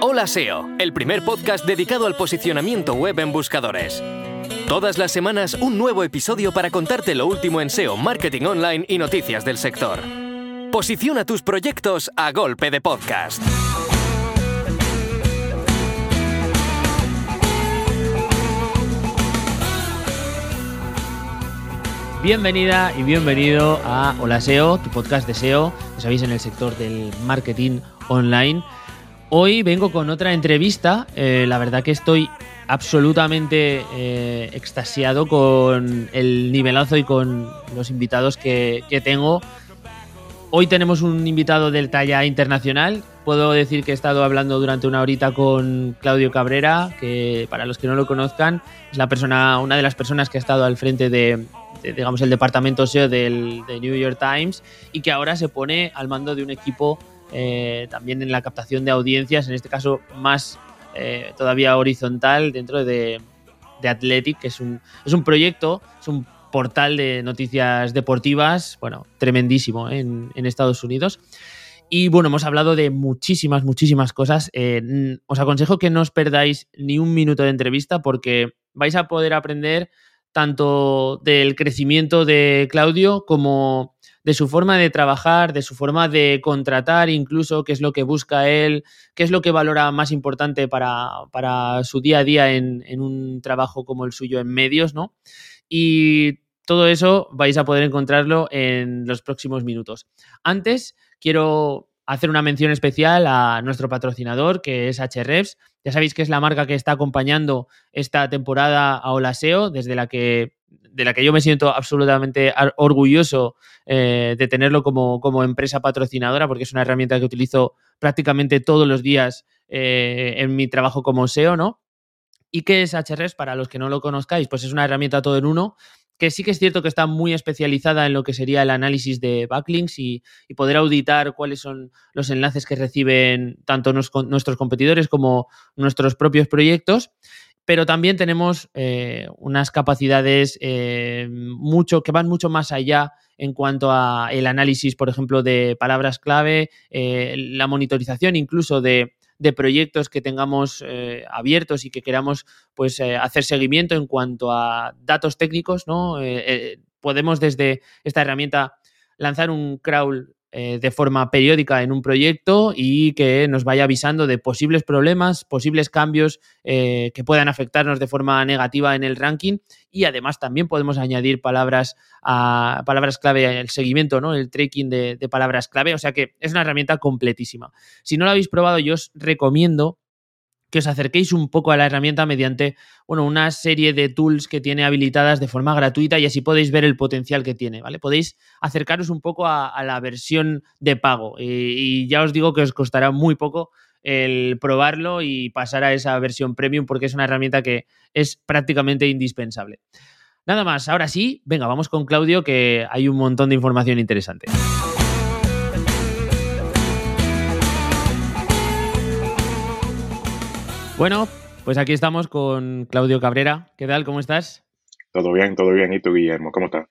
Hola SEO, el primer podcast dedicado al posicionamiento web en buscadores. Todas las semanas un nuevo episodio para contarte lo último en SEO, marketing online y noticias del sector. Posiciona tus proyectos a golpe de podcast. Bienvenida y bienvenido a Hola SEO, tu podcast de SEO, sabéis, en el sector del marketing online. Hoy vengo con otra entrevista, eh, la verdad que estoy absolutamente eh, extasiado con el nivelazo y con los invitados que, tengo. Hoy tenemos un invitado del talla internacional. Puedo decir que he estado hablando durante una horita con Claudio Cabrera, que para los que no lo conozcan, es la persona, una de las personas que ha estado al frente de, digamos, el departamento SEO del de New York Times y que ahora se pone al mando de un equipo eh, también en la captación de audiencias, en este caso más eh, todavía horizontal dentro de, de Athletic, que es un, es un proyecto, es un portal de noticias deportivas, bueno, tremendísimo ¿eh? en, Estados Unidos. Y bueno, hemos hablado de muchísimas, muchísimas cosas. Eh, os aconsejo que no os perdáis ni un minuto de entrevista porque vais a poder aprender tanto del crecimiento de Claudio como de su forma de trabajar, de su forma de contratar, incluso qué es lo que busca él, qué es lo que valora más importante para, para su día a día en, en, un trabajo como el suyo en medios, ¿no? Y todo eso vais a poder encontrarlo en los próximos minutos. Antes, quiero hacer una mención especial a nuestro patrocinador, que es HREFs. Ya sabéis que es la marca que está acompañando esta temporada a Olaseo, desde la que de la que yo me siento absolutamente orgulloso eh, de tenerlo como, como, empresa patrocinadora, porque es una herramienta que utilizo prácticamente todos los días eh, en mi trabajo como SEO, ¿no? ¿Y qué es HRS? Para los que no lo conozcáis, pues es una herramienta todo en uno que sí que es cierto que está muy especializada en lo que sería el análisis de backlinks y, poder auditar cuáles son los enlaces que reciben tanto nuestros competidores como nuestros propios proyectos pero también tenemos eh, unas capacidades eh, mucho, que van mucho más allá en cuanto a el análisis, por ejemplo, de palabras clave, eh, la monitorización incluso de, de proyectos que tengamos abiertos y que queramos pues hacer seguimiento en cuanto a datos técnicos, ¿no? Podemos desde esta herramienta lanzar un crawl eh, de forma periódica en un proyecto y que nos vaya avisando de posibles problemas, posibles cambios eh, que puedan afectarnos de forma negativa en el ranking y además también podemos añadir palabras a palabras clave, el seguimiento, ¿no? el tracking de, de palabras clave, o sea que es una herramienta completísima. Si no lo habéis probado, yo os recomiendo que os acerquéis un poco a la herramienta mediante bueno, una serie de tools que tiene habilitadas de forma gratuita y así podéis ver el potencial que tiene, ¿vale? Podéis acercaros un poco a, la versión de pago y, y, ya os digo que os costará muy poco el probarlo y pasar a esa versión premium porque es una herramienta que es prácticamente indispensable. Nada más, ahora sí, venga, vamos con Claudio que hay un montón de información interesante. Bueno, pues aquí estamos con Claudio Cabrera. ¿Qué tal? ¿Cómo estás? Todo bien, todo bien. ¿Y tú, Guillermo? ¿Cómo estás?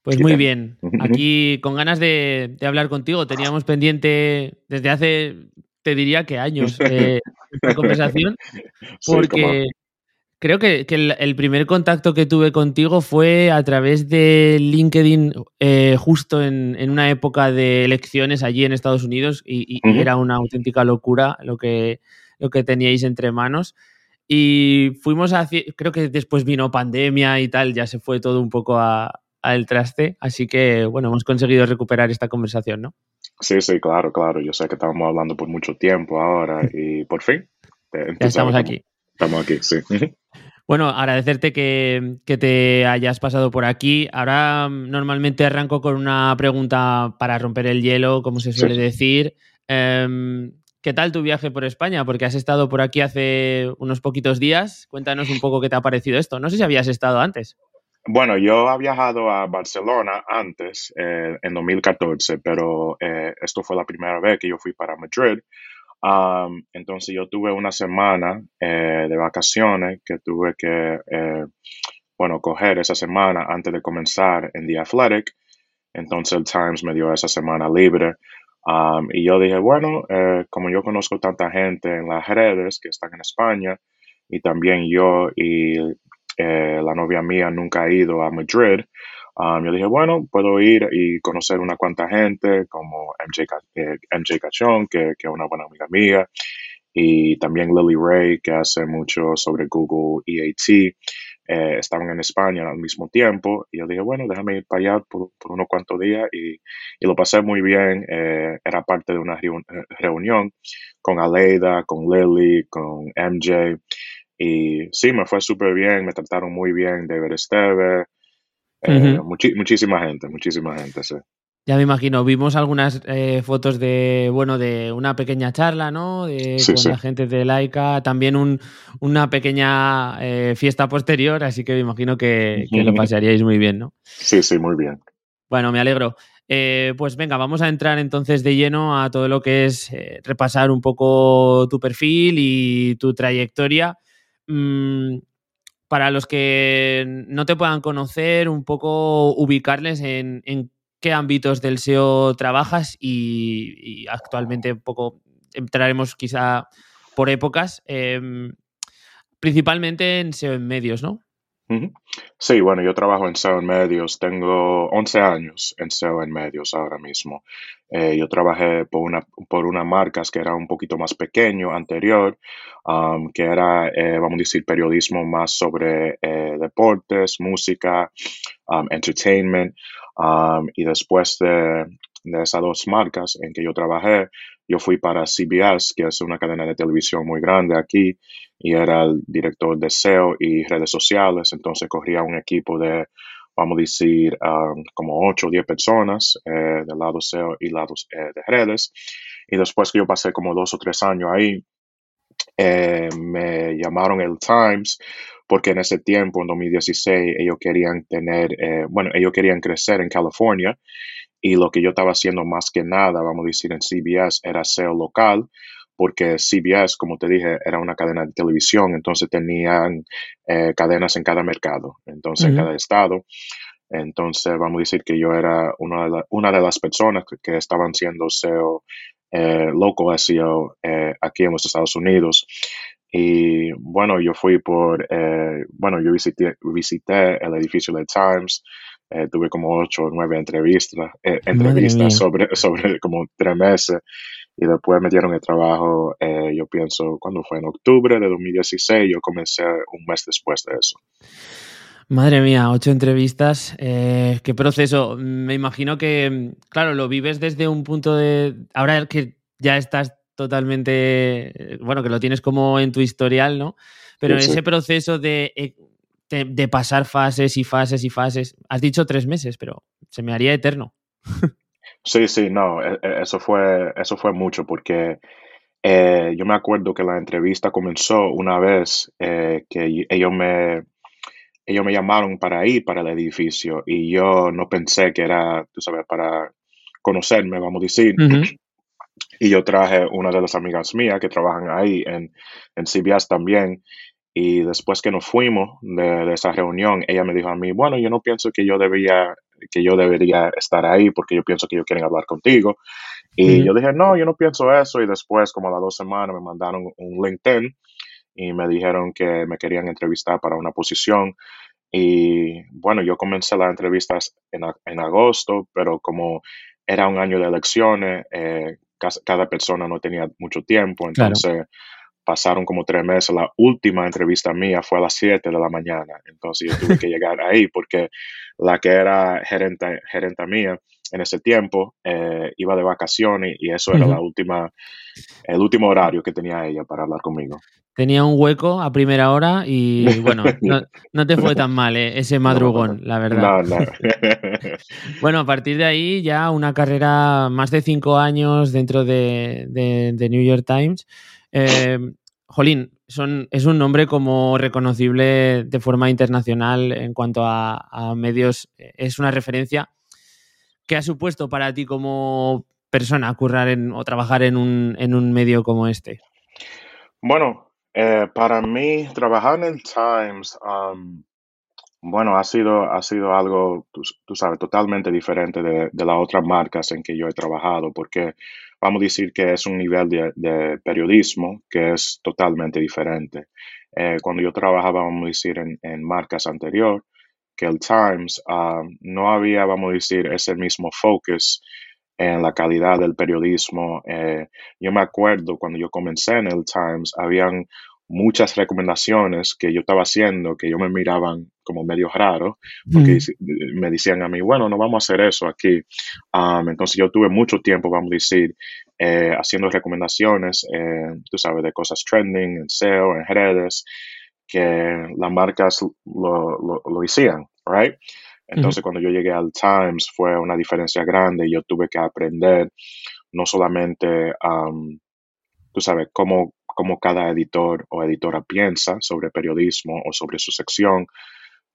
Pues muy bien. Aquí con ganas de, de, hablar contigo. Teníamos pendiente desde hace, te diría que años, eh, esta conversación, porque sí, creo que, que el, el, primer contacto que tuve contigo fue a través de LinkedIn, eh, justo en, en, una época de elecciones allí en Estados Unidos, y, y uh -huh. era una auténtica locura lo que lo que teníais entre manos. Y fuimos a, creo que después vino pandemia y tal, ya se fue todo un poco al traste, así que bueno, hemos conseguido recuperar esta conversación, ¿no? Sí, sí, claro, claro. Yo sé que estábamos hablando por mucho tiempo ahora y por fin. Ya estamos aquí. Estamos aquí, sí. Bueno, agradecerte que, que, te hayas pasado por aquí. Ahora mm, normalmente arranco con una pregunta para romper el hielo, como se suele sí. decir. Um, ¿Qué tal tu viaje por España? Porque has estado por aquí hace unos poquitos días. Cuéntanos un poco qué te ha parecido esto. No sé si habías estado antes. Bueno, yo he viajado a Barcelona antes, eh, en 2014, pero eh, esto fue la primera vez que yo fui para Madrid. Um, entonces yo tuve una semana eh, de vacaciones que tuve que, eh, bueno, coger esa semana antes de comenzar en The Athletic. Entonces el Times me dio esa semana libre. Y yo dije, bueno, eh, como yo conozco tanta gente en las redes que están en España, y también yo y eh, la novia mía nunca ha ido a Madrid, yo dije, bueno, puedo ir y conocer una cuanta gente como MJ, eh, MJ Cachón, que, que es una buena amiga mía, y también Lily Ray, que hace mucho sobre Google EAT. Eh, estaban en España al mismo tiempo y yo dije, bueno, déjame ir para allá por, unos cuantos días y, y, lo pasé muy bien. Eh, era parte de una reunión con Aleida, con Lily, con MJ y sí, me fue súper bien, me trataron muy bien, David Esteve, eh, muchísima gente, muchísima gente, sí. Ya me imagino, vimos algunas eh, fotos de, bueno, de una pequeña charla, ¿no? De, con la gente de Laika, también un, una pequeña eh, fiesta posterior, así que me imagino que, lo pasaríais muy bien, ¿no? Sí, sí, muy bien. Bueno, me alegro. Eh, pues venga, vamos a entrar entonces de lleno a todo lo que es repasar un poco tu perfil y tu trayectoria. Mm, para los que no te puedan conocer, un poco ubicarles en, en ámbitos del SEO trabajas y, actualmente un poco entraremos quizá por épocas, em, principalmente en SEO en medios, ¿no? Sí, bueno, yo trabajo en SEO en medios, tengo 11 años en SEO en medios ahora mismo. Eh, yo trabajé por una, por una marca que era un poquito más pequeño anterior, que era, eh, vamos a decir, periodismo más sobre eh, deportes, música, entertainment. Y después de, de esas dos marcas en que yo trabajé, yo fui para CBS, que es una cadena de televisión muy grande aquí, y era el director de SEO y redes sociales, entonces corría un equipo de, vamos a decir, um, como 8 o 10 personas eh, del lado SEO y lado eh, de redes. Y después que yo pasé como dos o tres años ahí, eh, me llamaron el Times porque en ese tiempo, en 2016, ellos querían tener, bueno, ellos querían crecer en California y lo que yo estaba haciendo más que nada, vamos a decir, en CBS era SEO local, porque CBS, como te dije, era una cadena de televisión, entonces tenían eh, cadenas en cada mercado, entonces en cada estado. Entonces, vamos a decir que yo era una de, una de las personas que, estaban siendo SEO, eh, local SEO eh, aquí en los Estados Unidos. Y bueno, yo fui por, eh, bueno, yo visité, visité el edificio del Times, eh, tuve como ocho o nueve entrevistas, eh, entrevistas sobre, sobre como tres meses y después me dieron el trabajo, eh, yo pienso, cuando fue en octubre de 2016, yo comencé un mes después de eso. Madre mía, ocho entrevistas. qué proceso. Me imagino que, claro, lo vives desde un punto de. Ahora que ya estás totalmente. Bueno, que lo tienes como en tu historial, ¿no? Pero ese proceso de de, pasar fases y fases y fases. Has dicho tres meses, pero se me haría eterno. Sí, sí, no, e, e, eso fue, eso fue mucho porque eh, yo me acuerdo que la entrevista comenzó una vez eh, que ellos me, ellos me llamaron para ir para el edificio y yo no pensé que era, tú sabes, para conocerme, vamos a decir. Y yo traje una de las amigas mías que trabajan ahí en, en CBS también. Y después que nos fuimos de, esa reunión, ella me dijo a mí, bueno, yo no pienso que yo debería, que yo debería estar ahí porque yo pienso que ellos quieren hablar contigo. Y yo dije, no, yo no pienso eso. Y después, como a las dos semanas, me mandaron un LinkedIn y me dijeron que me querían entrevistar para una posición. Y bueno, yo comencé las entrevistas en, en agosto, pero como era un año de elecciones, eh, cada, persona no tenía mucho tiempo, entonces pasaron como tres meses. La última entrevista mía fue a las 7 de la mañana. Entonces yo tuve que llegar ahí porque la que era gerente, gerente mía en ese tiempo eh, iba de vacaciones y eso era la última, el último horario que tenía ella para hablar conmigo. Tenía un hueco a primera hora y bueno, no, te fue tan mal eh, ese madrugón, la verdad. No, no. bueno, a partir de ahí ya una carrera más de cinco años dentro de, de New York Times. Eh, Jolín, es un nombre como reconocible de forma internacional en cuanto a, medios. Es una referencia que ha supuesto para ti como persona currar en, o trabajar en un, medio como este. Bueno, eh, para mí trabajar en el Times, um, Bueno, ha sido, ha sido algo, tú, tú sabes, totalmente diferente de, de las otras marcas en que yo he trabajado, porque vamos a decir que es un nivel de, periodismo que es totalmente diferente. Eh, cuando yo trabajaba, vamos a decir, en, en marcas anterior, que el Times, ah, no había, vamos a decir, ese mismo focus en la calidad del periodismo. Eh, yo me acuerdo cuando yo comencé en el Times, habían muchas recomendaciones que yo estaba haciendo que yo me miraban como medio raro, porque me decían a mí, bueno, no vamos a hacer eso aquí. Um, entonces yo tuve mucho tiempo, vamos a decir, eh, haciendo recomendaciones, eh, tú sabes, de cosas trending, en SEO, en redes, que las marcas lo, lo, lo hicieron, right? Entonces, cuando yo llegué al Times fue una diferencia grande y yo tuve que aprender no solamente, um, tú sabes, cómo, cómo cada editor o editora piensa sobre periodismo o sobre su sección,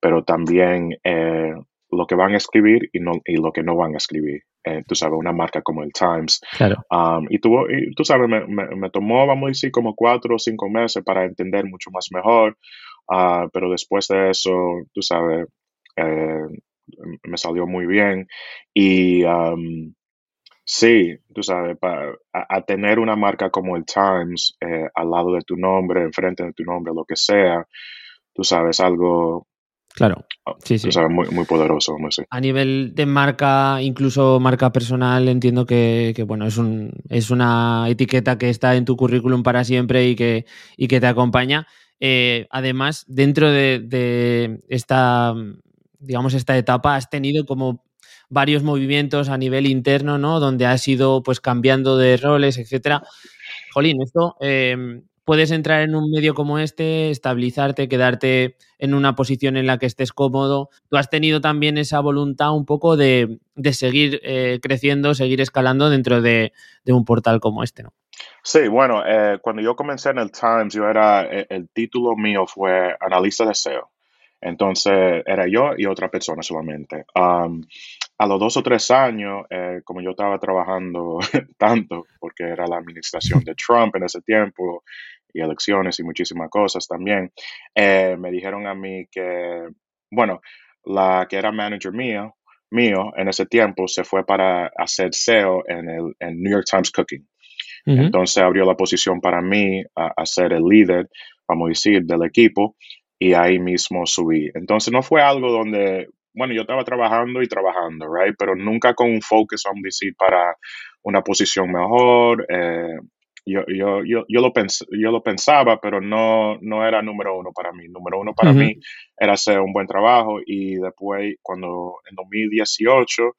pero también eh, lo que van a escribir y, no, y lo que no van a escribir. Eh, tú sabes, una marca como el Times. Claro. Um, y, tuvo, y tú sabes, me, me, me, tomó, vamos a decir, como cuatro o cinco meses para entender mucho más mejor, uh, pero después de eso, tú sabes, eh, me salió muy bien. Y um, sí, tú sabes, para, a, a, tener una marca como el Times eh, al lado de tu nombre, enfrente de tu nombre, lo que sea, tú sabes, algo Claro. Sí, sí. Tú sabes, muy, muy poderoso. Muy, sí. A nivel de marca, incluso marca personal, entiendo que, que, bueno, es, un, es una etiqueta que está en tu currículum para siempre y que, y que te acompaña. Eh, además, dentro de, de, esta, digamos, esta etapa, has tenido como varios movimientos a nivel interno, ¿no? Donde has ido pues cambiando de roles, etcétera. Jolín, esto eh, puedes entrar en un medio como este, estabilizarte, quedarte en una posición en la que estés cómodo. Tú has tenido también esa voluntad un poco de, de seguir eh, creciendo, seguir escalando dentro de, de, un portal como este, ¿no? Sí, bueno, eh, cuando yo comencé en el Times, yo era, el, el título mío fue analista de SEO. Entonces era yo y otra persona solamente. Um, a los dos o tres años, eh, como yo estaba trabajando tanto, porque era la administración de Trump en ese tiempo, y elecciones y muchísimas cosas también, eh, me dijeron a mí que, bueno, la que era manager mío, mío en ese tiempo se fue para hacer SEO en el en New York Times Cooking. Uh -huh. Entonces abrió la posición para mí a, a ser el líder, vamos a decir, del equipo y ahí mismo subí. Entonces no fue algo donde, bueno, yo estaba trabajando y trabajando, right? Pero nunca con un focus, a decir, para una posición mejor. Eh, yo, yo, yo, yo, lo pens yo lo pensaba, pero no, no era número uno para mí. Número uno para uh -huh. mí era hacer un buen trabajo y después, cuando en 2018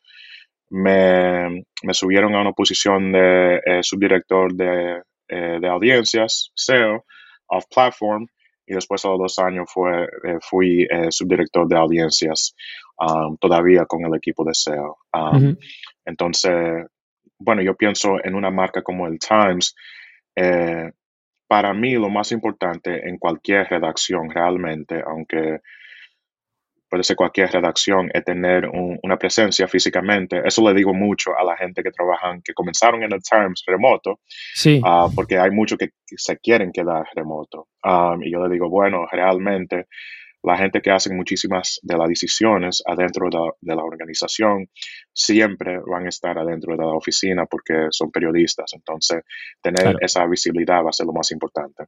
me, me subieron a una posición de eh, subdirector de, eh, de audiencias, SEO, off platform, y después a los dos años fue, eh, fui eh, subdirector de audiencias um, todavía con el equipo de SEO. Um, uh -huh. Entonces, bueno, yo pienso en una marca como el Times, eh, para mí lo más importante en cualquier redacción realmente, aunque puede ser cualquier redacción, es tener un, una presencia físicamente. Eso le digo mucho a la gente que trabajan, que comenzaron en el Times remoto, sí. uh, porque hay muchos que, se quieren quedar remoto. Um, y yo le digo, bueno, realmente la gente que hace muchísimas de las decisiones adentro de la, de la, organización siempre van a estar adentro de la oficina porque son periodistas. Entonces, tener claro. esa visibilidad va a ser lo más importante.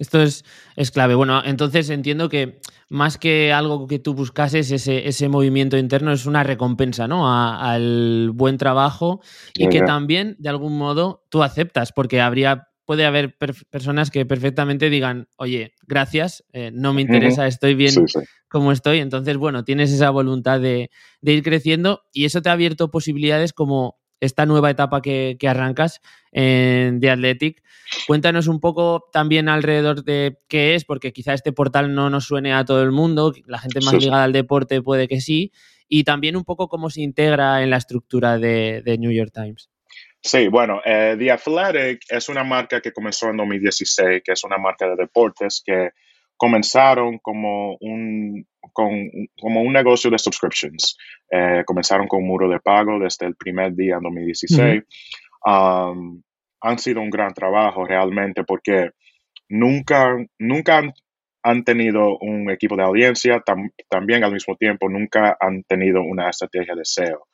Esto es, es, clave. Bueno, entonces entiendo que más que algo que tú buscases, ese, ese movimiento interno es una recompensa, ¿no? A, al buen trabajo y que también, de algún modo, tú aceptas, porque habría puede haber per personas que perfectamente digan, oye, gracias, eh, no me interesa, estoy bien sí, sí. como estoy. Entonces, bueno, tienes esa voluntad de, de, ir creciendo y eso te ha abierto posibilidades como esta nueva etapa que, que arrancas en The Athletic. Cuéntanos un poco también alrededor de qué es, porque quizá este portal no nos suene a todo el mundo, la gente más sí, ligada al deporte puede que sí, y también un poco cómo se integra en la estructura de, de New York Times. Sí, bueno, eh, The Athletic es una marca que comenzó en 2016, que es una marca de deportes que comenzaron como un, con, como un negocio de subscriptions. Eh, comenzaron con un muro de pago desde el primer día en 2016. Uh -huh. um, han sido un gran trabajo realmente porque nunca, nunca han han tenido un equipo de audiencia, también al mismo tiempo nunca han tenido una estrategia de SEO.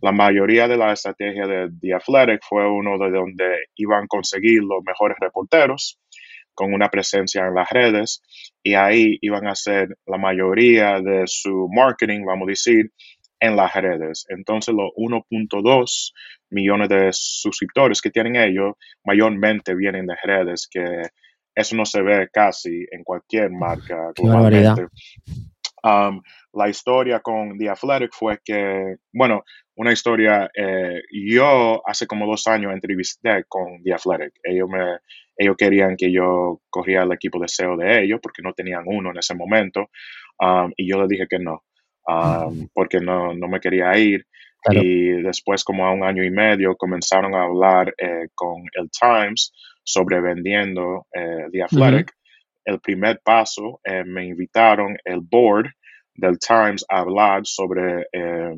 La mayoría de la estrategia de The Athletic fue uno de donde iban a conseguir los mejores reporteros con una presencia en las redes y ahí iban a hacer la mayoría de su marketing, vamos a decir, en las redes. Entonces los 1.2 millones de suscriptores que tienen ellos mayormente vienen de redes, que eso no se ve casi en cualquier marca globalmente. Um, la historia con The Athletic fue que, bueno, una historia, eh, yo hace como dos años entrevisté con The Athletic. Ellos, me, ellos querían que yo corriera el equipo de SEO de ellos porque no tenían uno en ese momento. Um, y yo les dije que no, um, porque no, no, me quería ir. Y después, como a un año y medio, comenzaron a hablar eh, con el Times sobre vendiendo eh, The Athletic. El primer paso, me invitaron el board del Times a hablar sobre, eh,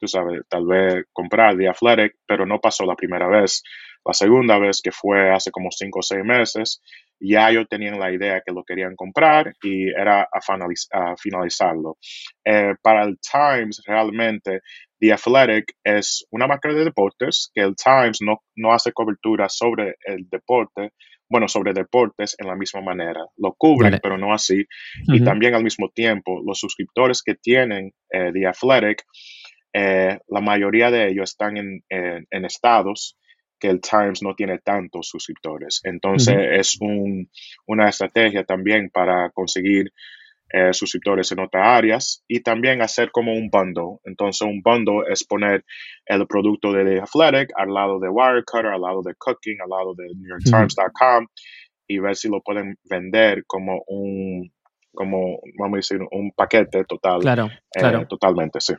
tú sabes, tal vez comprar The Athletic, pero no pasó la primera vez. La segunda vez, que fue hace como cinco o seis meses, ya ellos tenían la idea que lo querían comprar y era a, finalizarlo. Eh, para el Times, realmente, The Athletic es una marca de deportes que el Times no, no hace cobertura sobre el deporte, bueno, sobre deportes en la misma manera. Lo cubren, pero no así. Y también al mismo tiempo, los suscriptores que tienen eh, The Athletic, eh, la mayoría de ellos están en, estados que el Times no tiene tantos suscriptores. Entonces es un, una estrategia también para conseguir eh, suscriptores en otras áreas y también hacer como un bundle. Entonces, un bundle es poner el producto de The Athletic al lado de Wirecutter, al lado de Cooking, al lado de NewYorkTimes.com y ver si lo pueden vender como un, como, vamos a decir, un paquete total. Claro, eh, claro. Totalmente, sí.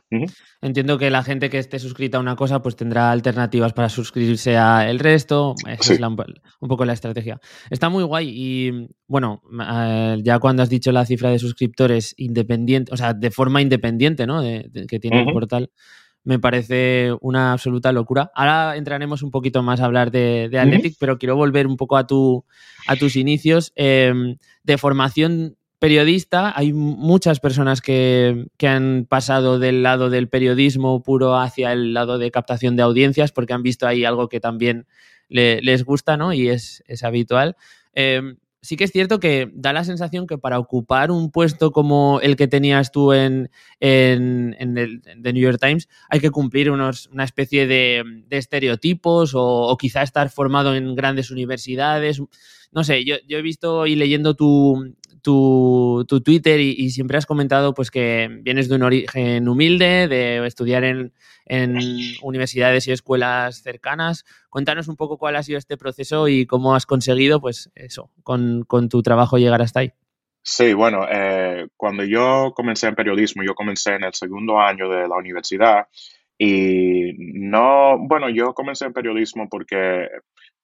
Entiendo que la gente que esté suscrita a una cosa, pues tendrá alternativas para suscribirse a el resto. Esa es un poco la estrategia. Está muy guay y, bueno, eh, ya cuando has dicho la cifra de suscriptores independiente, o sea, de forma independiente, ¿no? que tiene el portal me parece una absoluta locura. Ahora entraremos un poquito más a hablar de, de Athletic, pero quiero volver un poco a, tu, a tus inicios. Em, de formación periodista, hay muchas personas que, han pasado del lado del periodismo puro hacia el lado de captación de audiencias porque han visto ahí algo que también les gusta ¿no? y es, habitual. Em, sí que es cierto que da la sensación que para ocupar un puesto como el que tenías tú en, en, el The New York Times hay que cumplir unos, una especie de, estereotipos o, o, quizá estar formado en grandes universidades. No sé, yo, yo he visto y leyendo tu, tu, Twitter y, siempre has comentado pues que vienes de un origen humilde, de estudiar en, universidades y escuelas cercanas. Cuéntanos un poco cuál ha sido este proceso y cómo has conseguido, pues eso, con, tu trabajo llegar hasta ahí. Sí, bueno, eh, cuando yo comencé en periodismo, yo comencé en el segundo año de la universidad y no, bueno, yo comencé en periodismo porque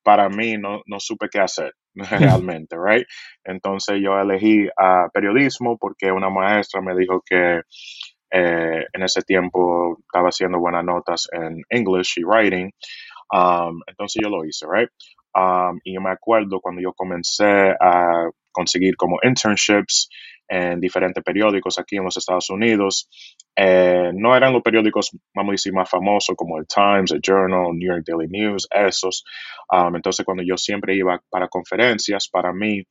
para mí no, no supe qué hacer realmente, right? Entonces yo elegí a periodismo porque una maestra me dijo que eh, en ese tiempo estaba haciendo buenas notas en English y writing. Um, entonces yo lo hice, right? Um, y yo me acuerdo cuando yo comencé a conseguir como internships en diferentes periódicos aquí en los Estados Unidos. Eh, no eran los periódicos, vamos a decir, más famosos como el Times, el Journal, New York Daily News, esos. Um, entonces, cuando yo siempre iba para conferencias, para mí,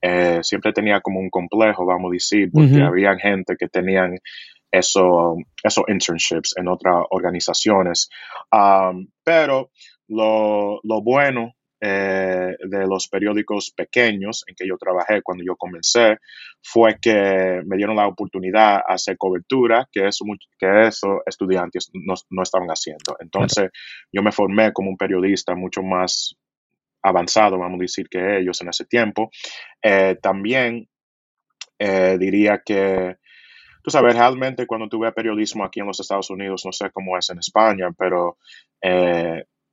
eh, siempre tenía como un complejo, vamos a decir, porque había gente que tenían eso, esos internships en otras organizaciones. Um, pero lo, lo bueno eh, de los periódicos pequeños en que yo trabajé cuando yo comencé fue que me dieron la oportunidad a hacer cobertura que eso, que eso estudiantes no, estaban haciendo. Entonces yo me formé como un periodista mucho más avanzado, vamos a decir, que ellos en ese tiempo. Eh, también eh, diría que tú sabes, realmente cuando tuve periodismo aquí en los Estados Unidos, no sé cómo es en España, pero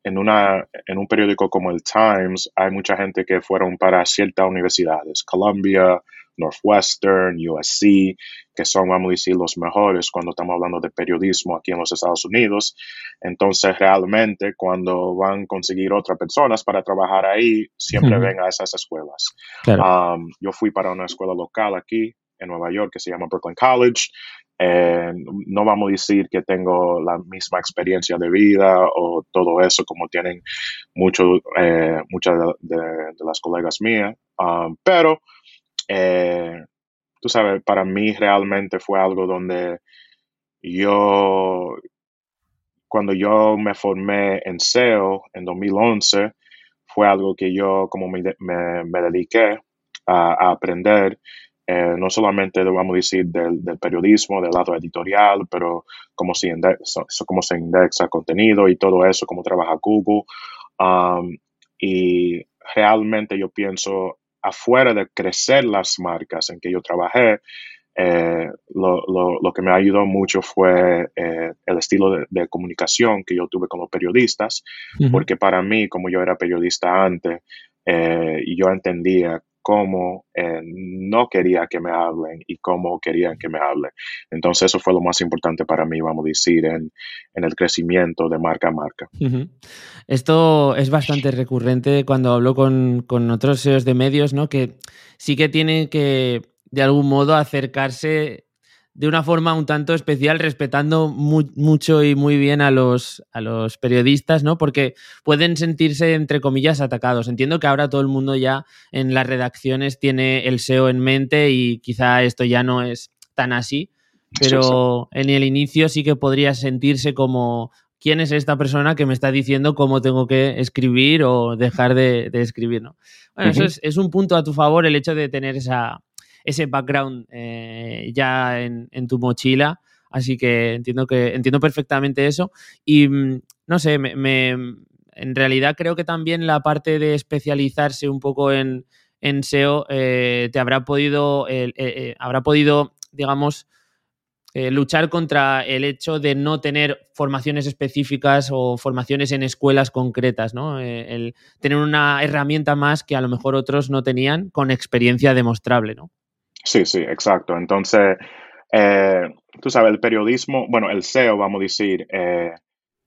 en, una, en un periódico como el Times hay mucha gente que fueron para ciertas universidades, Columbia, Northwestern, USC, que son, vamos a decir, los mejores cuando estamos hablando de periodismo aquí en los Estados Unidos. Entonces, realmente, cuando van a conseguir otras personas para trabajar ahí, siempre ven a esas escuelas. Um, yo fui para una escuela local aquí en Nueva York que se llama Brooklyn College. Eh, no vamos a decir que tengo la misma experiencia de vida o todo eso como tienen eh, muchas de, las colegas mías, um, pero eh, tú sabes, para mí realmente fue algo donde yo, cuando yo me formé en SEO en 2011, fue algo que yo como me, dediqué a aprender eh, no solamente, vamos a decir, del, periodismo, del lado editorial, pero cómo se, indexa, cómo se indexa contenido y todo eso, cómo trabaja Google. Um, y realmente yo pienso, afuera de crecer las marcas en que yo trabajé, eh, lo, que me ayudó mucho fue eh, el estilo de, comunicación que yo tuve con los periodistas, porque para mí, como yo era periodista antes, yo entendía cómo eh, no quería que me hablen y cómo querían que me hablen. Entonces eso fue lo más importante para mí, vamos a decir, en, el crecimiento de marca a marca. Esto es bastante recurrente cuando hablo con, otros SEOs de medios, ¿no? Que sí que tienen que, de algún modo, acercarse de una forma un tanto especial, respetando mucho y muy bien a los, a los periodistas, ¿no? Porque pueden sentirse, entre comillas, atacados. Entiendo que ahora todo el mundo ya en las redacciones tiene el SEO en mente y quizá esto ya no es tan así, pero en el inicio sí que podría sentirse como quién es esta persona que me está diciendo cómo tengo que escribir o dejar de, escribir, ¿no? Bueno, eso es, es, un punto a tu favor el hecho de tener esa, ese background eh, ya en, tu mochila. Así que entiendo que entiendo perfectamente eso. Y mm, no sé, me, en realidad creo que también la parte de especializarse un poco en, en SEO eh, te habrá podido, eh, habrá podido, digamos, luchar contra el hecho de no tener formaciones específicas o formaciones en escuelas concretas, ¿no? tener una herramienta más que a lo mejor otros no tenían con experiencia demostrable, ¿no? Sí, sí, exacto. Entonces, eh, tú sabes, el periodismo, bueno, el SEO, vamos a decir, eh,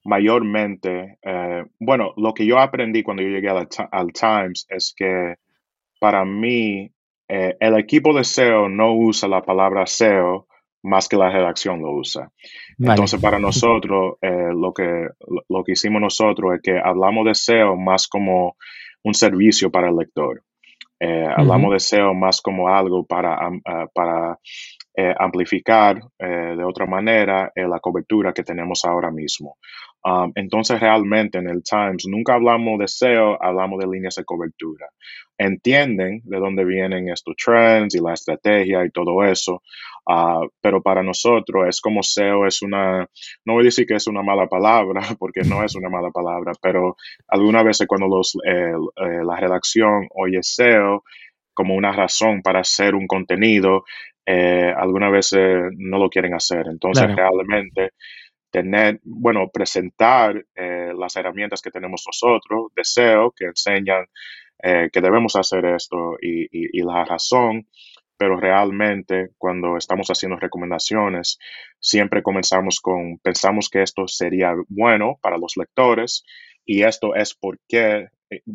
mayormente, eh, bueno, lo que yo aprendí cuando yo llegué al, Times es que para mí el equipo de SEO no usa la palabra SEO más que la redacción lo usa. Entonces, para nosotros, lo, que, lo que hicimos nosotros es que hablamos de SEO más como un servicio para el lector. Eh, hablamos de SEO más como algo para, ah, para eh, amplificar eh, de otra manera la cobertura que tenemos ahora mismo. Um, entonces, realmente en el Times nunca hablamos de SEO, hablamos de líneas de cobertura. Entienden de dónde vienen estos trends y la estrategia y todo eso, uh, pero para nosotros es como SEO es una, no voy a decir que es una mala palabra, porque no es una mala palabra, pero algunas veces cuando los, eh, la redacción oye SEO como una razón para hacer un contenido, eh, algunas veces no lo quieren hacer. Entonces, realmente tener, bueno, presentar eh, las herramientas que tenemos nosotros, deseo, que enseñan eh, que debemos hacer esto y, la razón, pero realmente cuando estamos haciendo recomendaciones, siempre comenzamos con, pensamos que esto sería bueno para los lectores y esto es porque,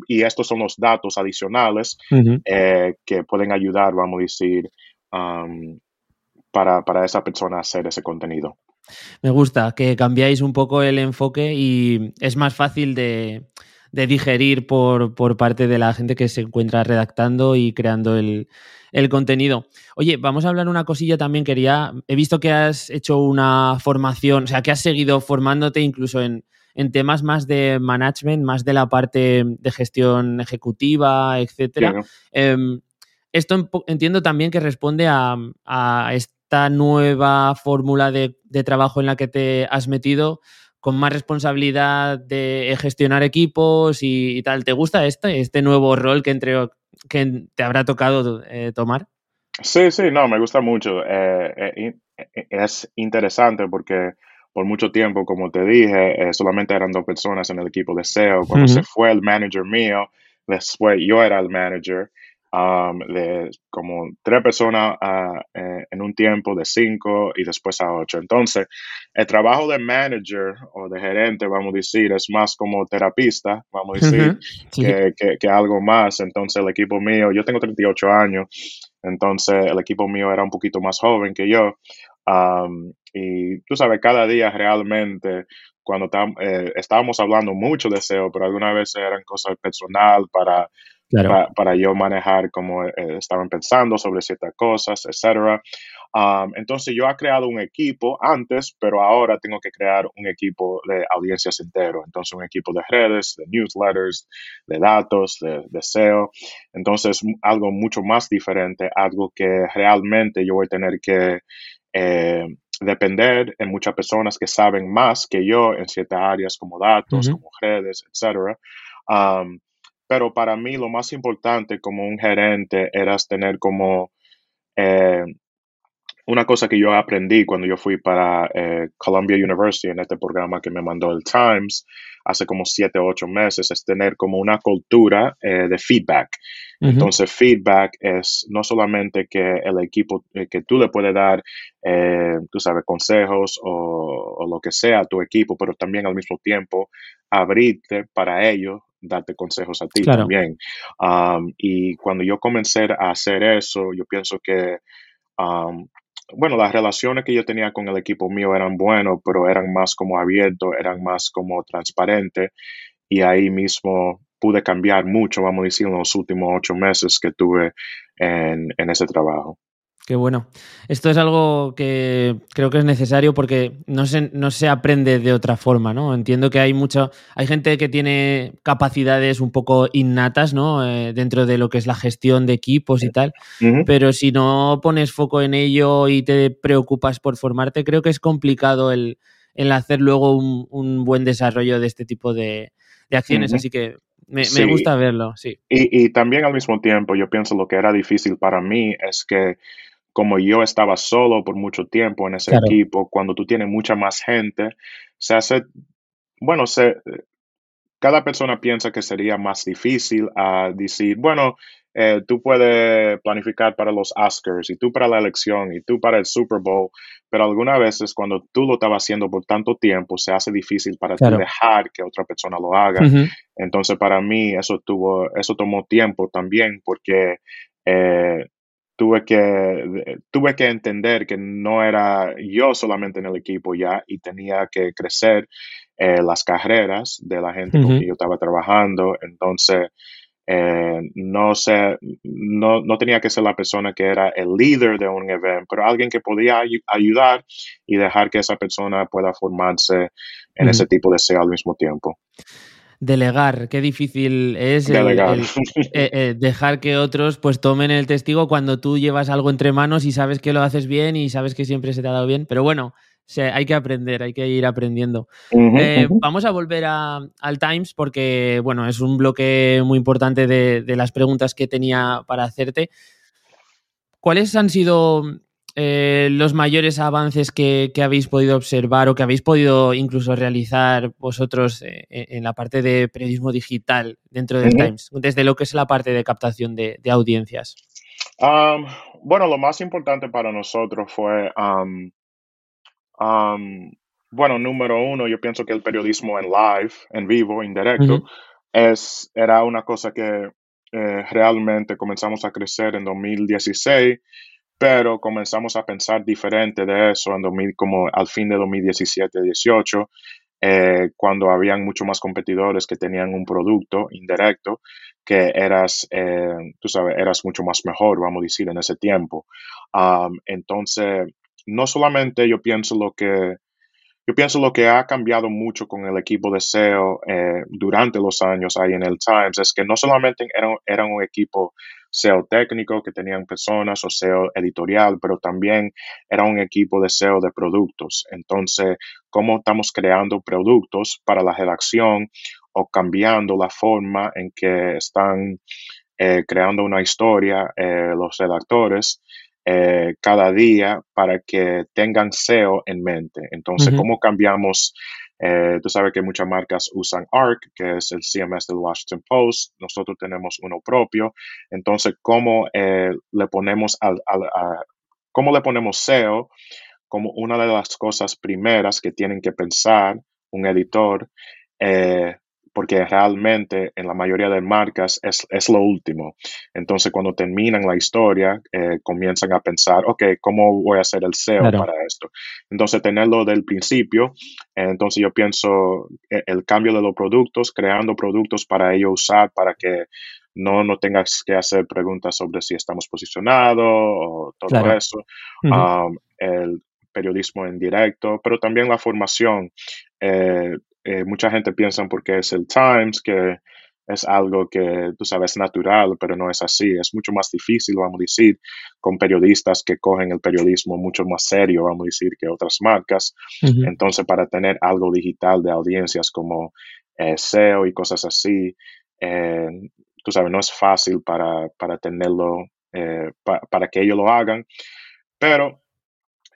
y estos son los datos adicionales eh, que pueden ayudar, vamos a decir, um, para, para esa persona hacer ese contenido. Me gusta que cambiáis un poco el enfoque y es más fácil de, digerir por, parte de la gente que se encuentra redactando y creando el, contenido. Oye, vamos a hablar una cosilla también. Quería, he visto que has hecho una formación, o sea, que has seguido formándote incluso en, temas más de management, más de la parte de gestión ejecutiva, etcétera. Em, esto entiendo también que responde a, a, esta nueva fórmula de, trabajo en la que te has metido con más responsabilidad de gestionar equipos y, tal. ¿Te gusta este, este nuevo rol que, entre, que te habrá tocado eh, tomar? Sí, sí, no, me gusta mucho. Eh, eh, es interesante porque por mucho tiempo, como te dije, solamente eran dos personas en el equipo de SEO. Cuando se fue el manager mío, después yo era el manager um, de como tres personas uh, eh, en un tiempo de cinco y después a ocho. Entonces, el trabajo de manager o de gerente, vamos a decir, es más como terapista, vamos a decir, que, que, algo más. Entonces, el equipo mío, yo tengo 38 años, entonces el equipo mío era un poquito más joven que yo. Um, y tú sabes, cada día realmente cuando eh, estábamos hablando mucho de SEO, pero algunas veces eran cosas personal para, para, yo manejar cómo eh, estaban pensando sobre ciertas cosas, etc. Um, entonces yo he creado un equipo antes, pero ahora tengo que crear un equipo de audiencias entero. Entonces un equipo de redes, de newsletters, de datos, de, SEO. Entonces algo mucho más diferente, algo que realmente yo voy a tener que eh, depender en muchas personas que saben más que yo en ciertas áreas como datos, como redes, etc. Um, pero para mí lo más importante como un gerente era tener como eh, una cosa que yo aprendí cuando yo fui para eh, Columbia University en este programa que me mandó el Times hace como siete o ocho meses, es tener como una cultura eh, de feedback. Entonces, feedback es no solamente que el equipo, eh, que tú le puedes dar, tú sabes, consejos o, lo que sea a tu equipo, pero también al mismo tiempo abrirte para ellos darte consejos a ti también. Um, y cuando yo comencé a hacer eso, yo pienso que um, bueno, las relaciones que yo tenía con el equipo mío eran buenas, pero eran más como abiertos, eran más como transparentes y ahí mismo pude cambiar mucho, vamos a decir, en los últimos ocho meses que tuve en, en ese trabajo. Qué bueno. Esto es algo que creo que es necesario porque no se, no se aprende de otra forma, ¿no? Entiendo que hay mucho, hay gente que tiene capacidades un poco innatas, ¿no? Eh, dentro de lo que es la gestión de equipos y tal, pero si no pones foco en ello y te preocupas por formarte, creo que es complicado el, hacer luego un, buen desarrollo de este tipo de, acciones. Así que me, gusta verlo, sí. Y, y, también al mismo tiempo, yo pienso lo que era difícil para mí es que como yo estaba solo por mucho tiempo en ese equipo, cuando tú tienes mucha más gente, se hace, bueno, se, cada persona piensa que sería más difícil a decir, bueno, eh, tú puedes planificar para los Oscars y tú para la elección y tú para el Super Bowl, pero algunas veces cuando tú lo estabas haciendo por tanto tiempo, se hace difícil para ti dejar que otra persona lo haga. Entonces, para mí, eso, tuvo, eso tomó tiempo también porque eh, tuve que, tuve que entender que no era yo solamente en el equipo ya y tenía que crecer eh, las carreras de la gente con quien yo estaba trabajando. Entonces, eh, no, sé, no, no, tenía que ser la persona que era el líder de un evento, pero alguien que podía ayudar y dejar que esa persona pueda formarse en ese tipo de ser al mismo tiempo delegar, qué difícil es eh, eh, dejar que otros pues tomen el testigo cuando tú llevas algo entre manos y sabes que lo haces bien y sabes que siempre se te ha dado bien. Pero bueno, hay que aprender, hay que ir aprendiendo. Eh, vamos a volver al Times porque, bueno, es un bloque muy importante de, de las preguntas que tenía para hacerte. ¿Cuáles han sido eh, los mayores avances que, habéis podido observar o que habéis podido incluso realizar vosotros eh, en la parte de periodismo digital dentro del Times, desde lo que es la parte de captación de, audiencias? bueno, lo más importante para nosotros fue, bueno, número uno, yo pienso que el periodismo en live, en vivo, en directo, es, era una cosa que eh, realmente comenzamos a crecer en 2016 pero comenzamos a pensar diferente de eso en 2000, como al fin de 2017-18, eh, cuando habían mucho más competidores que tenían un producto indirecto que eras, eh, tú sabes, eras mucho más mejor, vamos a decir, en ese tiempo. entonces, no solamente yo pienso lo que yo pienso lo que ha cambiado mucho con el equipo de SEO eh, durante los años ahí en el Times es que no solamente eran, eran un equipo SEO técnico, que tenían personas o SEO editorial, pero también era un equipo de SEO de productos. Entonces, ¿cómo estamos creando productos para la redacción o cambiando la forma en que están eh, creando una historia eh, los redactores? Eh, cada día para que tengan SEO en mente. Entonces, ¿cómo cambiamos tú sabes que muchas marcas usan ARC, que es el CMS del Washington Post. Nosotros tenemos uno propio. Entonces, ¿cómo le ponemos al, cómo le ponemos SEO como una de las cosas primeras que tienen que pensar un editor porque realmente en la mayoría de marcas es, lo último. Entonces, cuando terminan la historia, eh, comienzan a pensar, ok, ¿cómo voy a hacer el SEO para esto? Entonces, tenerlo del principio, eh, entonces yo pienso eh, el cambio de los productos, creando productos para ellos usar, para que no, no tengas que hacer preguntas sobre si estamos posicionados o todo eso. Um, el periodismo en directo, pero también la formación. Eh, mucha gente piensa porque es el Times, que es algo que tú sabes natural, pero no es así. Es mucho más difícil, vamos a decir, con periodistas que cogen el periodismo mucho más serio, vamos a decir, que otras marcas. Entonces, para tener algo digital de audiencias como eh, SEO y cosas así, eh, tú sabes, no es fácil para, para tenerlo, para que ellos lo hagan, pero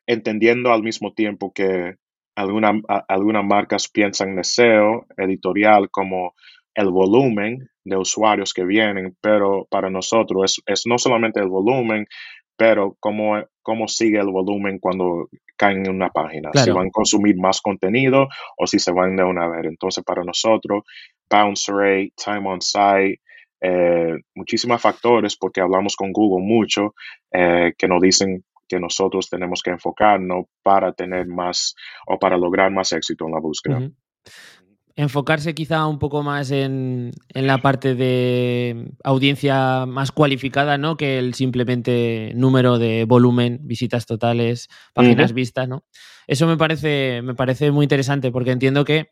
entendiendo al mismo tiempo que algunas marcas piensan en SEO editorial como el volumen de usuarios que vienen, pero para nosotros es, no solamente el volumen, pero cómo, cómo sigue el volumen cuando caen en una página, si van a consumir más contenido o si se van de una vez. Entonces, para nosotros, bounce rate, time on site, eh, muchísimos factores, porque hablamos con Google mucho, eh, que nos dicen que nosotros tenemos que enfocarnos para tener más o para lograr más éxito en la búsqueda. Enfocarse quizá un poco más en, la parte de audiencia más cualificada, ¿no? Que el simplemente número de volumen, visitas totales, páginas vistas, ¿no? Eso me parece, me parece muy interesante porque entiendo que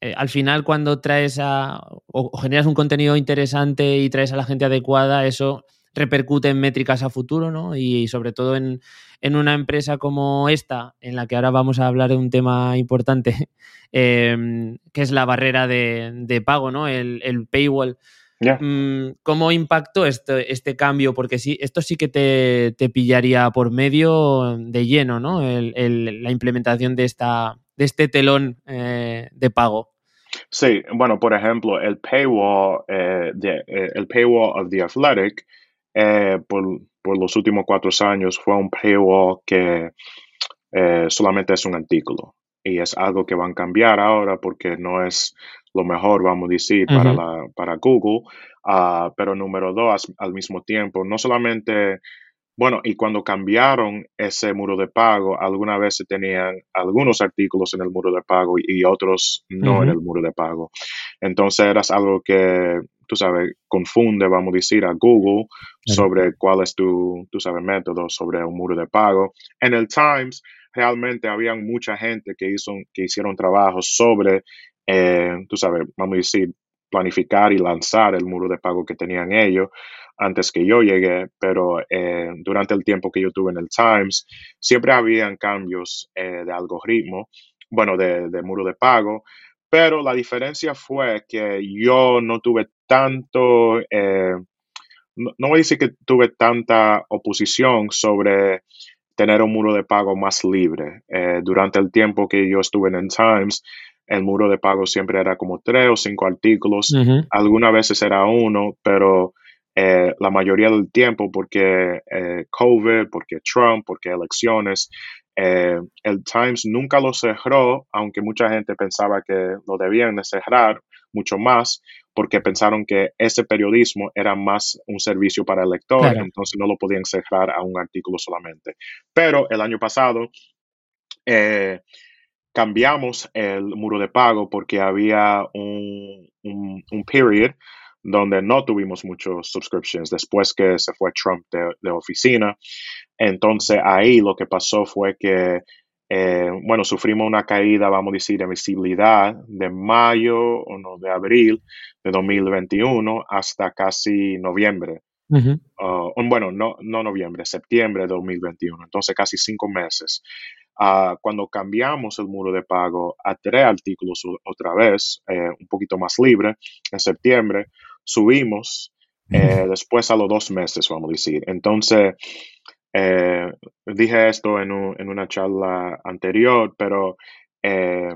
eh, al final cuando traes a o generas un contenido interesante y traes a la gente adecuada, eso repercute en métricas a futuro, ¿no? Y sobre todo en, una empresa como esta, en la que ahora vamos a hablar de un tema importante, em, que es la barrera de, pago, ¿no? El, paywall. Mm, ¿Cómo impactó este, este, cambio? Porque sí, esto sí que te, pillaría por medio de lleno, ¿no? la implementación de, esta, de este telón eh, de pago. Sí, bueno, por ejemplo, el paywall, eh, de, eh, el paywall of the Athletic eh, por, los últimos cuatro años fue un paywall que eh, solamente es un artículo y es algo que van a cambiar ahora porque no es lo mejor, vamos a decir, para, la, para Google. Ah, pero número dos, al mismo tiempo, no solamente, bueno, y cuando cambiaron ese muro de pago, algunas veces tenían algunos artículos en el muro de pago y, otros no en el muro de pago. Entonces era algo que tú sabes, confunde, vamos a decir, a Google sobre cuál es tu, tú sabes, método sobre un muro de pago. En el Times, realmente había mucha gente que, hizo, que hicieron trabajos sobre, eh, tú sabes, vamos a decir, planificar y lanzar el muro de pago que tenían ellos antes que yo llegué, pero eh, durante el tiempo que yo tuve en el Times, siempre habían cambios eh, de algoritmo, bueno, de, de muro de pago, pero la diferencia fue que yo no tuve tanto, eh, no, voy a decir que tuve tanta oposición sobre tener un muro de pago más libre. Eh, durante el tiempo que yo estuve en Times, el muro de pago siempre era como tres o cinco artículos. Algunas veces era uno, pero eh, la mayoría del tiempo porque COVID, porque Trump, porque elecciones, eh, el Times nunca lo cerró, aunque mucha gente pensaba que lo debían de cerrar mucho más, porque pensaron que ese periodismo era más un servicio para el lector, entonces no lo podían cerrar a un artículo solamente. Pero el año pasado eh, cambiamos el muro de pago porque había un, un, period donde no tuvimos muchos subscriptions después que se fue Trump de oficina. Entonces ahí lo que pasó fue que, eh, bueno, sufrimos una caída, vamos a decir, de visibilidad de mayo o no, de abril de 2021 hasta casi noviembre. Uh, bueno, no, no noviembre, septiembre de 2021, entonces casi cinco meses. Uh, cuando cambiamos el muro de pago a tres artículos otra vez, eh, un poquito más libre, en septiembre, subimos eh, después a los dos meses, vamos a decir. Entonces, eh, dije esto en, una charla anterior, pero eh,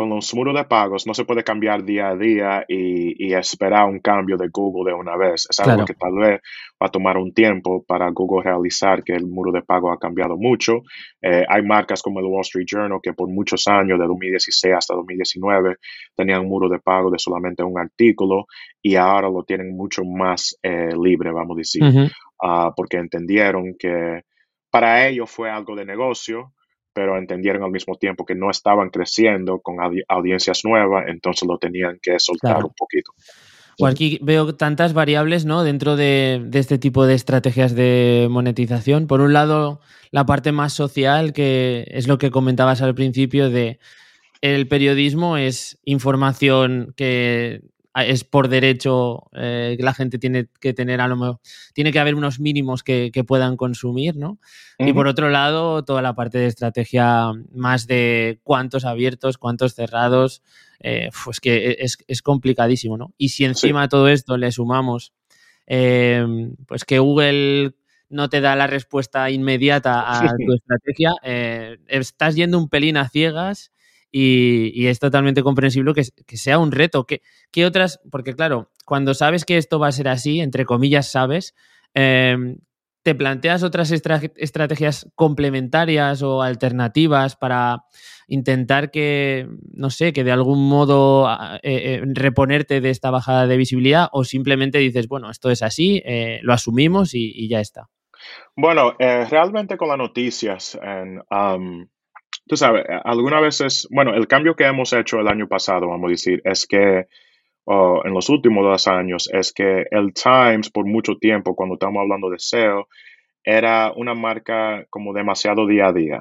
con los muros de pagos no se puede cambiar día a día y, esperar un cambio de Google de una vez. Es algo que tal vez va a tomar un tiempo para Google realizar que el muro de pago ha cambiado mucho. Eh, hay marcas como el Wall Street Journal que por muchos años, de 2016 hasta 2019, tenían un muro de pago de solamente un artículo y ahora lo tienen mucho más eh, libre, vamos a decir, ah, porque entendieron que para ellos fue algo de negocio pero entendieron al mismo tiempo que no estaban creciendo con audiencias nuevas, entonces lo tenían que soltar un poquito. Aquí veo tantas variables ¿no? dentro de, este tipo de estrategias de monetización. Por un lado, la parte más social, que es lo que comentabas al principio de el periodismo es información que es por derecho eh, que la gente tiene que tener a lo mejor, tiene que haber unos mínimos que, puedan consumir, ¿no? Y por otro lado, toda la parte de estrategia más de cuántos abiertos, cuántos cerrados, eh, pues que e, es, complicadísimo, ¿no? Y si encima de todo esto le sumamos, eh, pues que Google no te da la respuesta inmediata a tu estrategia, estás yendo un pelín a ciegas y, es totalmente comprensible que, sea un reto. ¿Qué, otras? Porque claro, cuando sabes que esto va a ser así, entre comillas sabes, em, ¿te planteas otras estrategias complementarias o alternativas para intentar que, no sé, que de algún modo ah, eh, eh, reponerte de esta bajada de visibilidad o simplemente dices, bueno, esto es así, eh, lo asumimos y, ya está? Bueno, realmente con las noticias, tú sabes, algunas veces, bueno, el cambio que hemos hecho el año pasado, vamos a decir, es que en los últimos dos años, es que el Times por mucho tiempo, cuando estamos hablando de SEO, era una marca como demasiado día a día.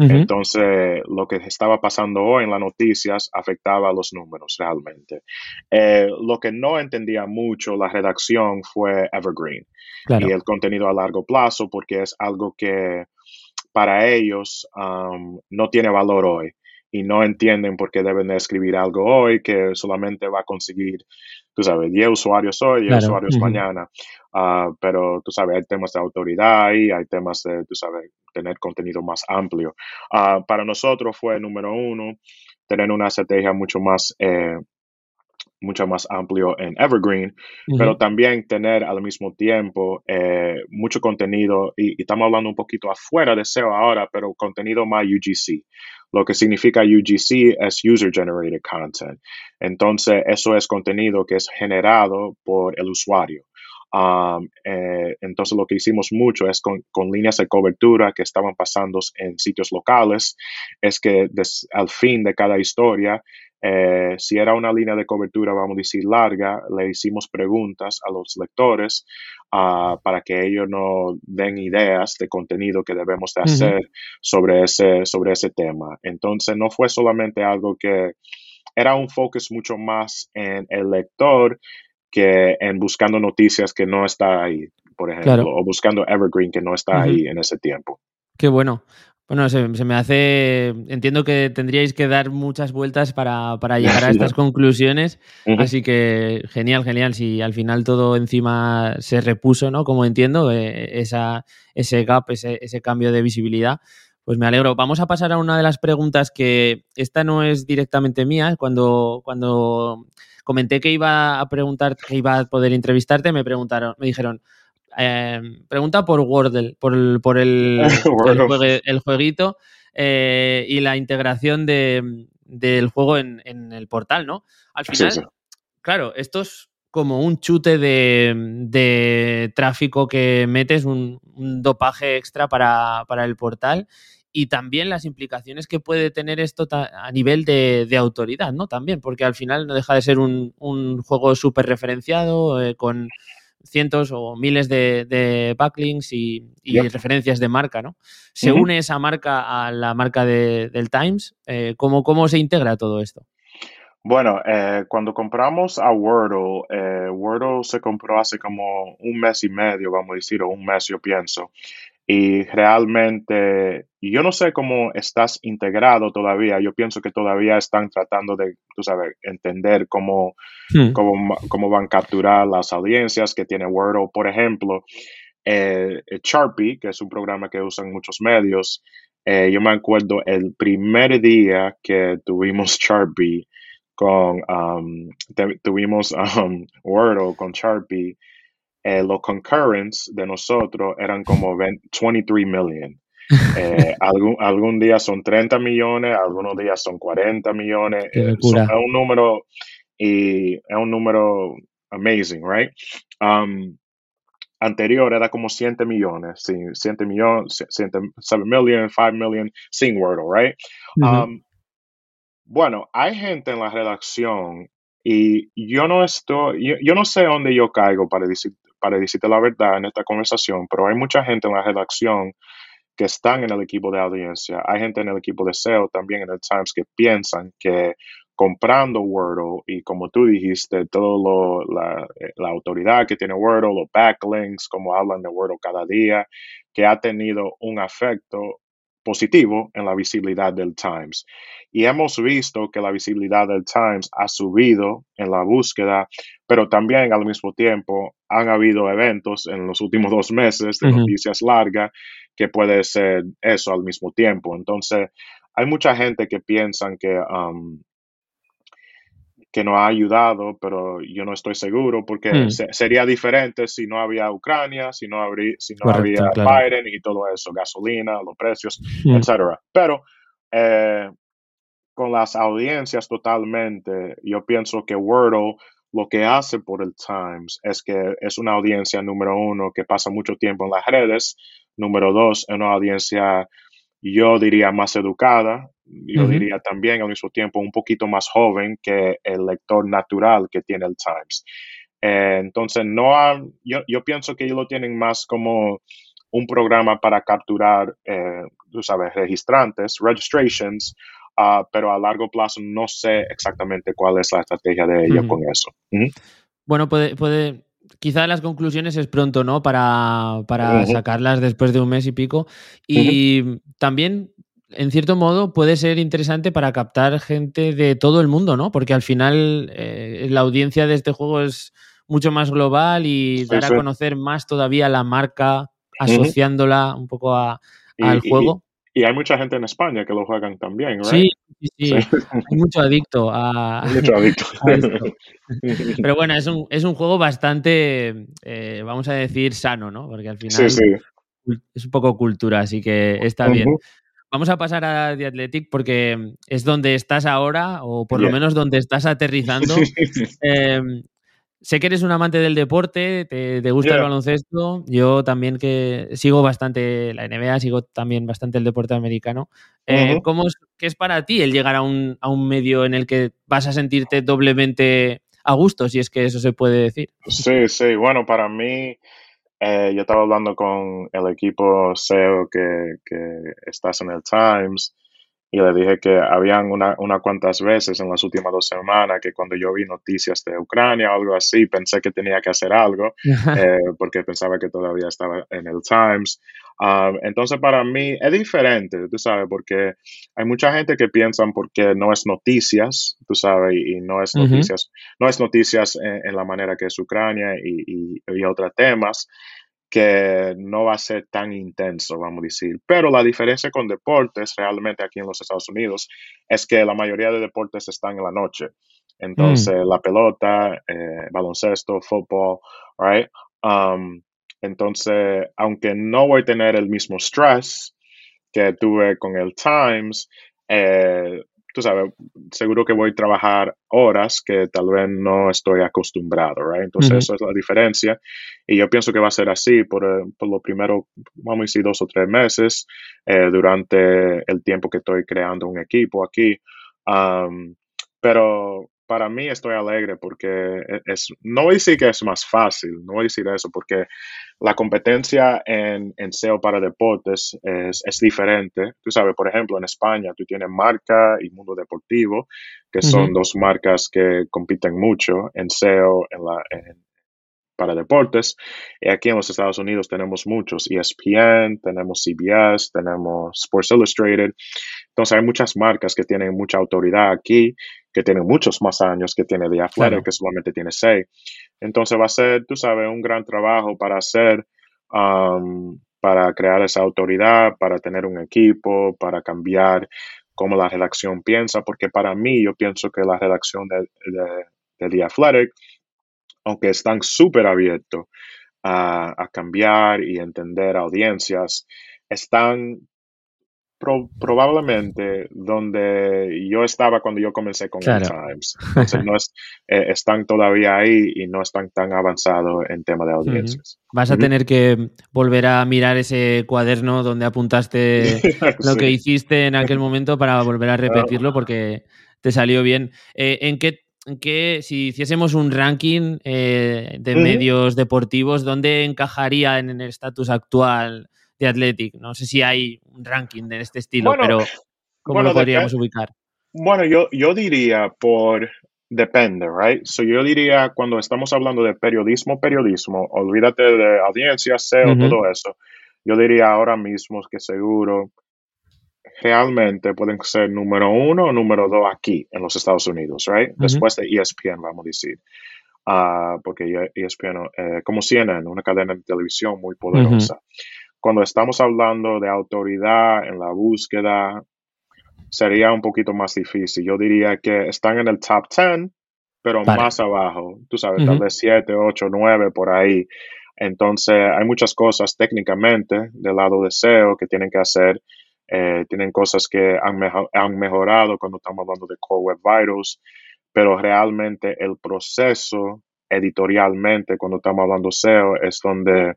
Entonces, lo que estaba pasando hoy en las noticias afectaba a los números realmente. Eh, lo que no entendía mucho la redacción fue Evergreen y el contenido a largo plazo, porque es algo que para ellos no tiene valor hoy y no entienden por qué deben de escribir algo hoy que solamente va a conseguir, tú sabes, 10 usuarios hoy, 10 usuarios mañana. Ah, pero tú sabes, hay temas de autoridad y hay temas de, tú sabes, tener contenido más amplio. Ah, para nosotros fue número uno, tener una estrategia mucho más eh, mucho más amplio en Evergreen, pero también tener al mismo tiempo eh, mucho contenido, y, estamos hablando un poquito afuera de SEO ahora, pero contenido más UGC. Lo que significa UGC es User Generated Content. Entonces, eso es contenido que es generado por el usuario. Um, eh, entonces lo que hicimos mucho es con, líneas de cobertura que estaban pasando en sitios locales, es que al fin de cada historia eh, si era una línea de cobertura, vamos a decir, larga, le hicimos preguntas a los lectores ah, para que ellos nos den ideas de contenido que debemos de hacer sobre, ese, sobre ese tema. Entonces, no fue solamente algo que era un focus mucho más en el lector que en buscando noticias que no está ahí, por ejemplo, o buscando Evergreen que no está ahí en ese tiempo. Qué bueno. Bueno, se, me hace. Entiendo que tendríais que dar muchas vueltas para, llegar a estas conclusiones. Así que genial, genial. Si al final todo encima se repuso, ¿no? Como entiendo, eh, esa, ese gap, ese, ese cambio de visibilidad. Pues me alegro. Vamos a pasar a una de las preguntas que esta no es directamente mía. Cuando, cuando comenté que iba a preguntar, que iba a poder entrevistarte, me preguntaron, me dijeron, Em, pregunta por Wordle, por el, por el, el, jueguito eh, y la integración del juego en, el portal, ¿no? Al final, claro, esto es como un chute de, tráfico que metes, un, dopaje extra para, el portal y también las implicaciones que puede tener esto a nivel de, autoridad, ¿no? También, porque al final no deja de ser un, juego súper referenciado, eh, con cientos o miles de, backlinks y, referencias de marca, ¿no? Se une esa marca a la marca del Times. Eh, ¿cómo, se integra todo esto? Bueno, eh, cuando compramos a Wordle, eh, Wordle se compró hace como un mes y medio, vamos a decir, o un mes yo pienso. Y realmente, yo no sé cómo estás integrado todavía. Yo pienso que todavía están tratando de, tú sabes, entender cómo, hmm. cómo, van a capturar las audiencias que tiene Wordle. Por ejemplo, eh, Sharpie, que es un programa que usan muchos medios, eh, yo me acuerdo el primer día que tuvimos Sharpie con, um, tuvimos um, Wordle con Sharpie, eh, los concurrents de nosotros eran como 23 million. Eh, algún, algún día son 30 millones, algunos días son 40 millones. Eh, son- es un número y es un número amazing, right? Um, anterior era como 100 millones, sí, 100 millones, 7 million, 5 million sin Wordle, right? Ujú. Um, bueno, hay gente en la redacción y yo no estoy, yo, yo no sé dónde yo caigo para decir, para decirte la verdad en esta conversación, pero hay mucha gente en la redacción que están en el equipo de audiencia. Hay gente en el equipo de SEO también en el Times que piensan que comprando Wordle y como tú dijiste, todo lo, la, eh, la autoridad que tiene Wordle, los backlinks, como hablan de Wordle cada día, que ha tenido un efecto positivo en la visibilidad del Times. Y hemos visto que la visibilidad del Times ha subido en la búsqueda, pero también al mismo tiempo han habido eventos en los últimos dos meses de noticias largas que puede ser eso al mismo tiempo. Entonces, hay mucha gente que piensan que, um, que nos ha ayudado, pero yo no estoy seguro porque Hmm. se- sería diferente si no había Ucrania, si no, habría, si no Correcto, había claro. Biden y todo eso, gasolina, los precios, Mm. etcétera. Pero eh, con las audiencias totalmente, yo pienso que Wordle lo que hace por el Times es que es una audiencia número uno que pasa mucho tiempo en las redes, número dos, es una audiencia, yo diría, más educada, yo Ujú. diría también al mismo tiempo un poquito más joven que el lector natural que tiene el Times. Eh, entonces, no ha- yo, yo pienso que ellos lo tienen más como un programa para capturar, eh, tú sabes, registrantes, registrations, ah, pero a largo plazo no sé exactamente cuál es la estrategia de ellos Ujú. con eso. Ujú. Bueno, puede, puede. Quizá las conclusiones es pronto, ¿no? Para, para sacarlas después de un mes y pico. Y también, en cierto modo, puede ser interesante para captar gente de todo el mundo, ¿no? Porque al final eh, la audiencia de este juego es mucho más global y dar a conocer más todavía la marca, asociándola un poco a- al y- juego. Y hay mucha gente en España que lo juegan también, right? sí, sí. Sí. Hay mucho adicto a, mucho adicto. a esto. Pero bueno, es un, es un juego bastante, eh, vamos a decir, sano, ¿no? Porque al final Sí, sí. cul- es un poco cultura, así que está bien. Vamos a pasar a The Athletic porque es donde estás ahora, o por lo menos donde estás aterrizando. Eh, sé que eres un amante del deporte, te, te gusta el baloncesto. Yo también que sigo bastante la NBA, sigo también bastante el deporte americano. Eh. ¿cómo es, ¿Qué es para ti el llegar a un, a un medio en el que vas a sentirte doblemente a gusto, si es que eso se puede decir? Sí, sí. Bueno, para mí, eh, yo estaba hablando con el equipo SEO que, que estás en el Times y le dije que habían una, una cuantas veces en las últimas dos semanas que cuando yo vi noticias de Ucrania o algo así, pensé que tenía que hacer algo eh, porque pensaba que todavía estaba en el Times. Um, entonces, para mí es diferente, tú sabes, porque hay mucha gente que piensan porque no es noticias, tú sabes, y, y no es noticias, no es noticias en, en la manera que es Ucrania y, y, y otros temas, que no va a ser tan intenso, vamos a decir. Pero la diferencia con deportes realmente aquí en los Estados Unidos es que la mayoría de deportes están en la noche. Entonces, la pelota, eh, baloncesto, fútbol, right? Um, entonces, aunque no voy a tener el mismo stress que tuve con el Times, eh, tú sabes, seguro que voy a trabajar horas que tal vez no estoy acostumbrado, right? Entonces, Ujú. eso es la diferencia. Y yo pienso que va a ser así por, eh, por lo primero, vamos a decir, dos o tres meses eh, durante el tiempo que estoy creando un equipo aquí. Um, pero para mí estoy alegre porque e- es, no voy a decir que es más fácil, no voy a decir eso porque la competencia en, en SEO para deportes es, es diferente. Tú sabes, por ejemplo, en España tú tienes marca y mundo deportivo, que son dos marcas que compiten mucho en SEO en la, en- para deportes. Y aquí en los Estados Unidos tenemos muchos, ESPN, tenemos CBS, tenemos Sports Illustrated. Entonces hay muchas marcas que tienen mucha autoridad aquí, que tienen muchos más años que tiene The Athletic, Claro. que solamente tiene seis. Entonces va a ser, tú sabes, un gran trabajo para hacer um, para crear esa autoridad, para tener un equipo, para cambiar cómo la redacción piensa, porque para mí yo pienso que la redacción de, de, The Athletic, aunque están súper abiertos a, a, cambiar y entender audiencias, están probablemente donde yo estaba cuando yo comencé con el Times. Entonces no es, eh, están todavía ahí y no están tan avanzados en tema de audiencias. Vas a tener que volver a mirar ese cuaderno donde apuntaste lo que hiciste en aquel momento para volver a repetirlo porque te salió bien. Eh, ¿En qué que si hiciésemos un ranking eh, de medios deportivos, ¿dónde encajaría en el estatus actual de Athletic. No sé si hay un ranking de este estilo, pero ¿cómo lo podríamos ubicar? Bueno, yo, yo diría por depende, right? So yo diría cuando estamos hablando de periodismo, periodismo, olvídate de audiencia, SEO, todo eso. Yo diría ahora mismo que seguro realmente pueden ser número uno o número dos aquí en los Estados Unidos, right? Después de ESPN, vamos a decir. Uh, porque ESPN, eh, como CNN, una cadena de televisión muy poderosa cuando estamos hablando de autoridad en la búsqueda, sería un poquito más difícil. Yo diría que están en el top 10, pero más abajo. Tú sabes, tal vez 7, 8, 9 por ahí. Entonces, hay muchas cosas técnicamente del lado de SEO que tienen que hacer. Eh, tienen cosas que han, han mejorado cuando estamos hablando de Core Web Vitals, pero realmente el proceso editorialmente, cuando estamos hablando SEO, es donde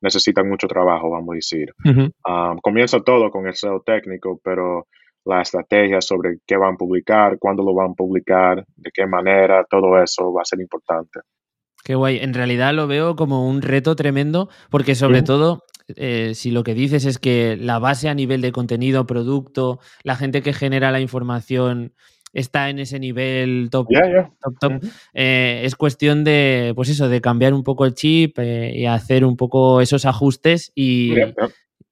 necesitan mucho trabajo, vamos a decir. Um, comienza todo con el SEO técnico, pero la estrategia sobre qué van a publicar, cuándo lo van a publicar, de qué manera, todo eso va a ser importante. Qué guay. En realidad lo veo como un reto tremendo, porque sobre todo, eh, si lo que dices es que la base a nivel de contenido, producto, la gente que genera la información está en ese nivel top, top, top. Eh, es cuestión de, pues eso, de cambiar un poco el chip eh, y hacer un poco esos ajustes y,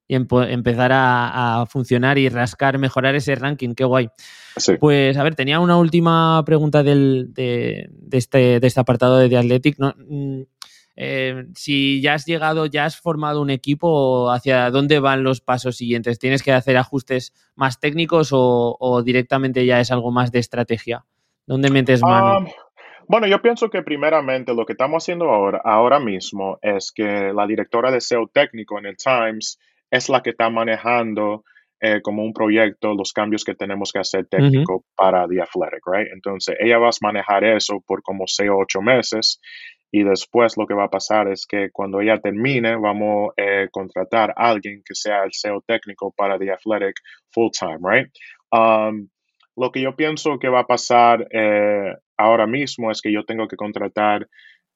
empezar a, funcionar y rascar, mejorar ese ranking. Qué guay. Pues, a ver, tenía una última pregunta del, de, este, de este apartado de The Athletic. ¿no? Mm, eh, si ya has llegado, ya has formado un equipo, ¿hacia dónde van los pasos siguientes? ¿Tienes que hacer ajustes más técnicos o, directamente ya es algo más de estrategia? ¿Dónde metes mano? Um, bueno, yo pienso que primeramente lo que estamos haciendo ahora, ahora mismo es que la directora de SEO técnico en el Times es la que está manejando eh, como un proyecto los cambios que tenemos que hacer técnico para The Athletic, right? Entonces, ella va a manejar eso por como seis o ocho meses y después lo que va a pasar es que cuando ella termine, vamos a eh, contratar a alguien que sea el SEO técnico para The Athletic full time, right? Um, lo que yo pienso que va a pasar eh, ahora mismo es que yo tengo que contratar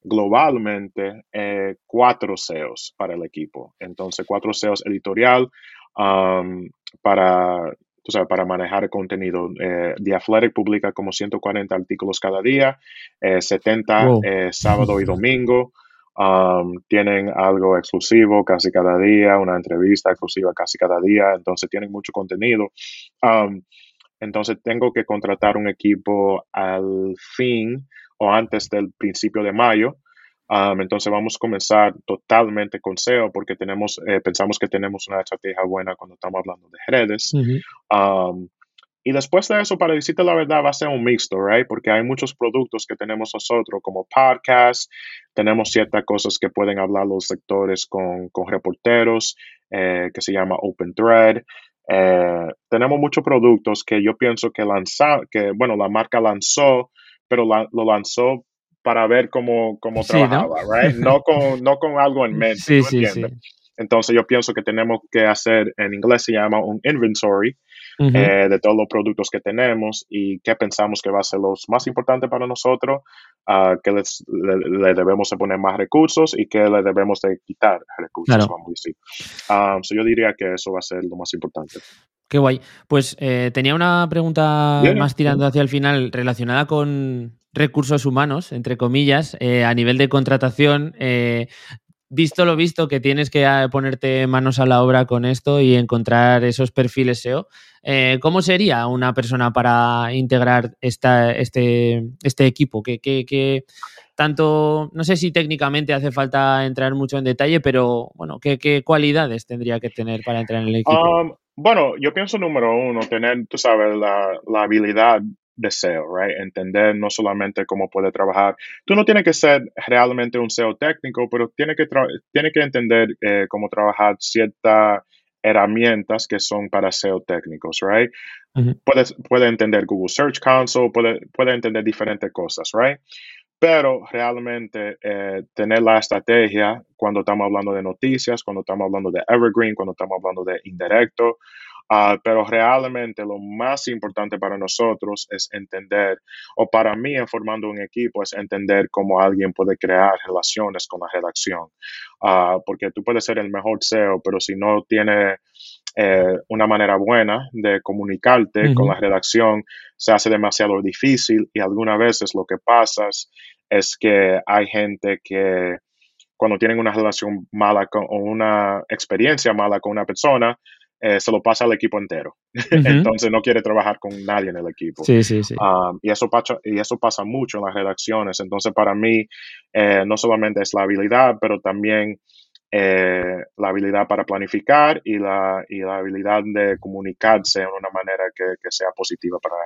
globalmente eh, cuatro SEOs para el equipo. Entonces, cuatro SEOs editorial um, para para manejar el contenido. Eh, The Athletic publica como 140 artículos cada día, 70 eh, eh, sábado y domingo. Um, tienen algo exclusivo casi cada día, una entrevista exclusiva casi cada día, entonces tienen mucho contenido. Um, entonces tengo que contratar un equipo al fin o antes del principio de mayo Um, entonces vamos a comenzar totalmente con SEO porque tenemos, eh, pensamos que tenemos una estrategia buena cuando estamos hablando de redes. Um, y después de eso, para decirte la verdad, va a ser un mixto, right? Porque hay muchos productos que tenemos nosotros, como podcast, tenemos ciertas cosas que pueden hablar los sectores con, con reporteros, eh, que se llama Open Thread. Eh, tenemos muchos productos que yo pienso que lanza, que, bueno, la marca lanzó, pero lo lanzó para ver cómo, cómo trabajaba, ¿no? Right? No, con, no con algo en mente. Sí, sí, sí. Entonces yo pienso que tenemos que hacer, en inglés se llama un inventory eh, de todos los productos que tenemos y qué pensamos que va a ser los más importantes para nosotros, uh, que les, le, debemos de poner más recursos y que le debemos de quitar recursos, vamos a decir. Um, yo diría que eso va a ser lo más importante. Qué guay. Pues eh, tenía una pregunta más tirando hacia el final relacionada con, recursos humanos, entre comillas, eh, a nivel de contratación. Eh, visto lo visto que tienes que ah, ponerte manos a la obra con esto y encontrar esos perfiles SEO, eh, ¿cómo sería una persona para integrar esta, este, este equipo? ¿Qué, qué, tanto, no sé si técnicamente hace falta entrar mucho en detalle, pero bueno, ¿qué, qué cualidades tendría que tener para entrar en el equipo? Um, bueno, yo pienso número uno, tener, tú sabes, la, la habilidad de SEO, right? Entender no solamente cómo puede trabajar. Tú no tienes que ser realmente un SEO técnico, pero tienes que, tiene que entender eh, cómo trabajar ciertas herramientas que son para SEO técnicos, right? puede, entender Google Search Console, puede, puede entender diferentes cosas, right? Pero realmente eh, tener la estrategia cuando estamos hablando de noticias, cuando estamos hablando de evergreen, cuando estamos hablando de indirecto, uh, pero realmente lo más importante para nosotros es entender, o para mí en formando un equipo, es entender cómo alguien puede crear relaciones con la redacción. Uh, porque tú puedes ser el mejor SEO, pero si no tiene eh, una manera buena de comunicarte con la redacción se hace demasiado difícil y algunas veces lo que pasa es que hay gente que cuando tienen una relación mala con, o una experiencia mala con una persona, eh, se lo pasa al equipo entero. Entonces no quiere trabajar con nadie en el equipo. Sí, sí, sí. Um, y, eso pasa, y eso pasa mucho en las redacciones. Entonces para mí eh, no solamente es la habilidad, pero también eh, la habilidad para planificar y la, y la habilidad de comunicarse de una manera que, sea positiva para,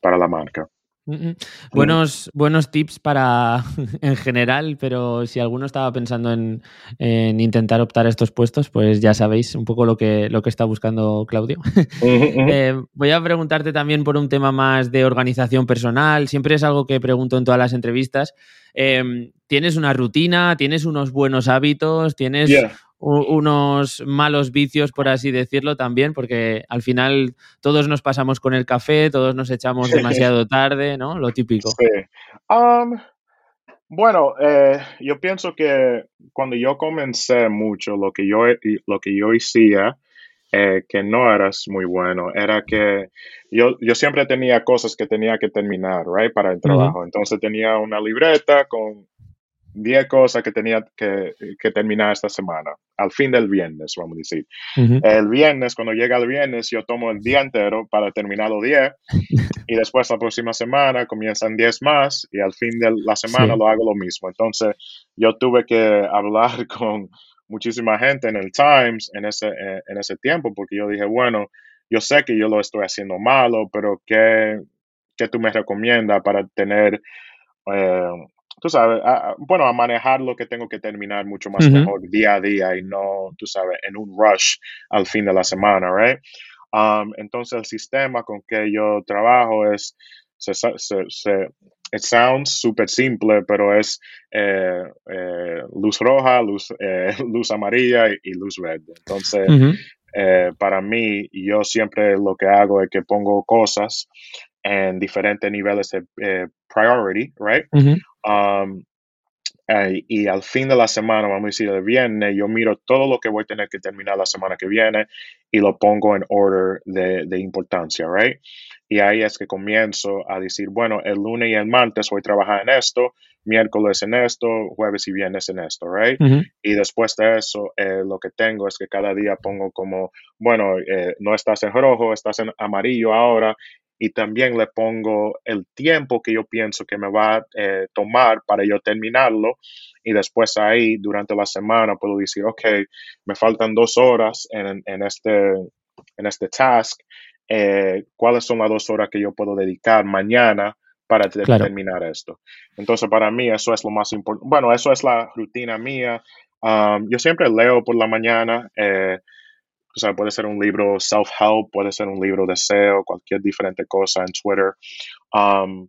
para la marca. Buenos, buenos tips para en general, pero si alguno estaba pensando en, intentar optar a estos puestos, pues ya sabéis un poco lo que, lo que está buscando Claudio. Eh, voy a preguntarte también por un tema más de organización personal. Siempre es algo que pregunto en todas las entrevistas. Em, ¿Tienes una rutina? ¿Tienes unos buenos hábitos? ¿Tienes unos malos vicios, por así decirlo, también, porque al final todos nos pasamos con el café, todos nos echamos demasiado tarde, ¿no? Lo típico. Sí. Um, bueno, eh, yo pienso que cuando yo comencé mucho, lo que yo, lo que yo hacía, eh, que no eras muy bueno, era que yo, yo siempre tenía cosas que tenía que terminar, right, para el trabajo. Entonces tenía una libreta con 10 cosas que tenía que, terminar esta semana, al fin del viernes, vamos a decir. El viernes, cuando llega el viernes, yo tomo el día entero para terminar los 10 y después la próxima semana comienzan 10 más y al fin de la semana lo hago lo mismo. Entonces, yo tuve que hablar con muchísima gente en el Times en ese, eh, en ese tiempo porque yo dije, bueno, yo sé que yo lo estoy haciendo malo, pero ¿qué, qué tú me recomiendas para tener... Eh, tú sabes, bueno, a manejar lo que tengo que terminar mucho más mejor día a día y no, tú sabes, en un rush al fin de la semana, right? Um, entonces el sistema con que yo trabajo es, se, se, se it sounds súper simple, pero es eh, eh, luz roja, luz, eh, luz amarilla y, luz verde. Entonces, para mí, yo siempre lo que hago es que pongo cosas en diferentes niveles de priority, right? Um, eh, y al fin de la semana, vamos a decir el viernes, yo miro todo lo que voy a tener que terminar la semana que viene y lo pongo en order de, importancia, right? Y ahí es que comienzo a decir, bueno, el lunes y el martes voy a trabajar en esto, miércoles en esto, jueves y viernes en esto, right? Y después de eso, eh, lo que tengo es que cada día pongo como, bueno, eh, no estás en rojo, estás en amarillo ahora, y también le pongo el tiempo que yo pienso que me va a eh, tomar para yo terminarlo y después ahí durante la semana puedo decir, ok, me faltan dos horas en, en este, en este task, eh, ¿cuáles son las dos horas que yo puedo dedicar mañana para terminar esto? Entonces para mí eso es lo más importante, bueno, eso es la rutina mía. Um, yo siempre leo por la mañana. Eh, o sea, puede ser un libro self-help, puede ser un libro de SEO, cualquier diferente cosa en Twitter. Um,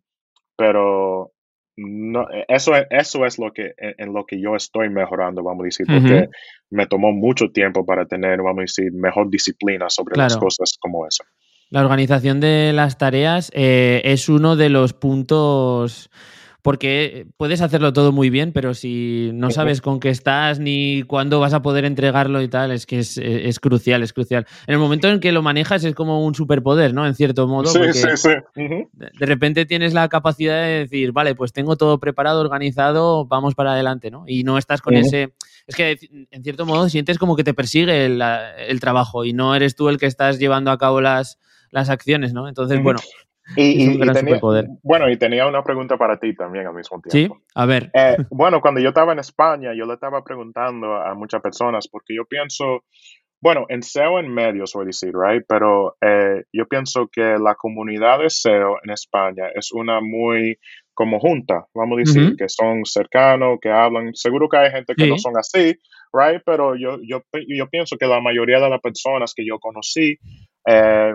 pero no, eso, eso es lo que, en, lo que yo estoy mejorando, vamos a decir, porque me tomó mucho tiempo para tener, vamos a decir, mejor disciplina sobre las cosas como esa. La organización de las tareas eh, es uno de los puntos porque puedes hacerlo todo muy bien, pero si no sabes con qué estás ni cuándo vas a poder entregarlo y tal, es que es, crucial, es crucial. En el momento en que lo manejas es como un superpoder, ¿no? En cierto modo. Sí, sí, sí. De repente tienes la capacidad de decir, vale, pues tengo todo preparado, organizado, vamos para adelante, ¿no? Y no estás con ese... Es que en cierto modo sientes como que te persigue el, trabajo y no eres tú el que estás llevando a cabo las, las acciones, ¿no? Entonces, bueno, Y, tenía, bueno, y tenía una pregunta para ti también al mismo tiempo. Sí, a ver. Eh, bueno, cuando yo estaba en España, yo le estaba preguntando a muchas personas, porque yo pienso, bueno, en SEO en medios, voy a decir, right? Pero eh, yo pienso que la comunidad de SEO en España es una muy como junta, vamos a decir, que son cercanos, que hablan. Seguro que hay gente que no son así, right? Pero yo, yo, yo pienso que la mayoría de las personas que yo conocí, eh,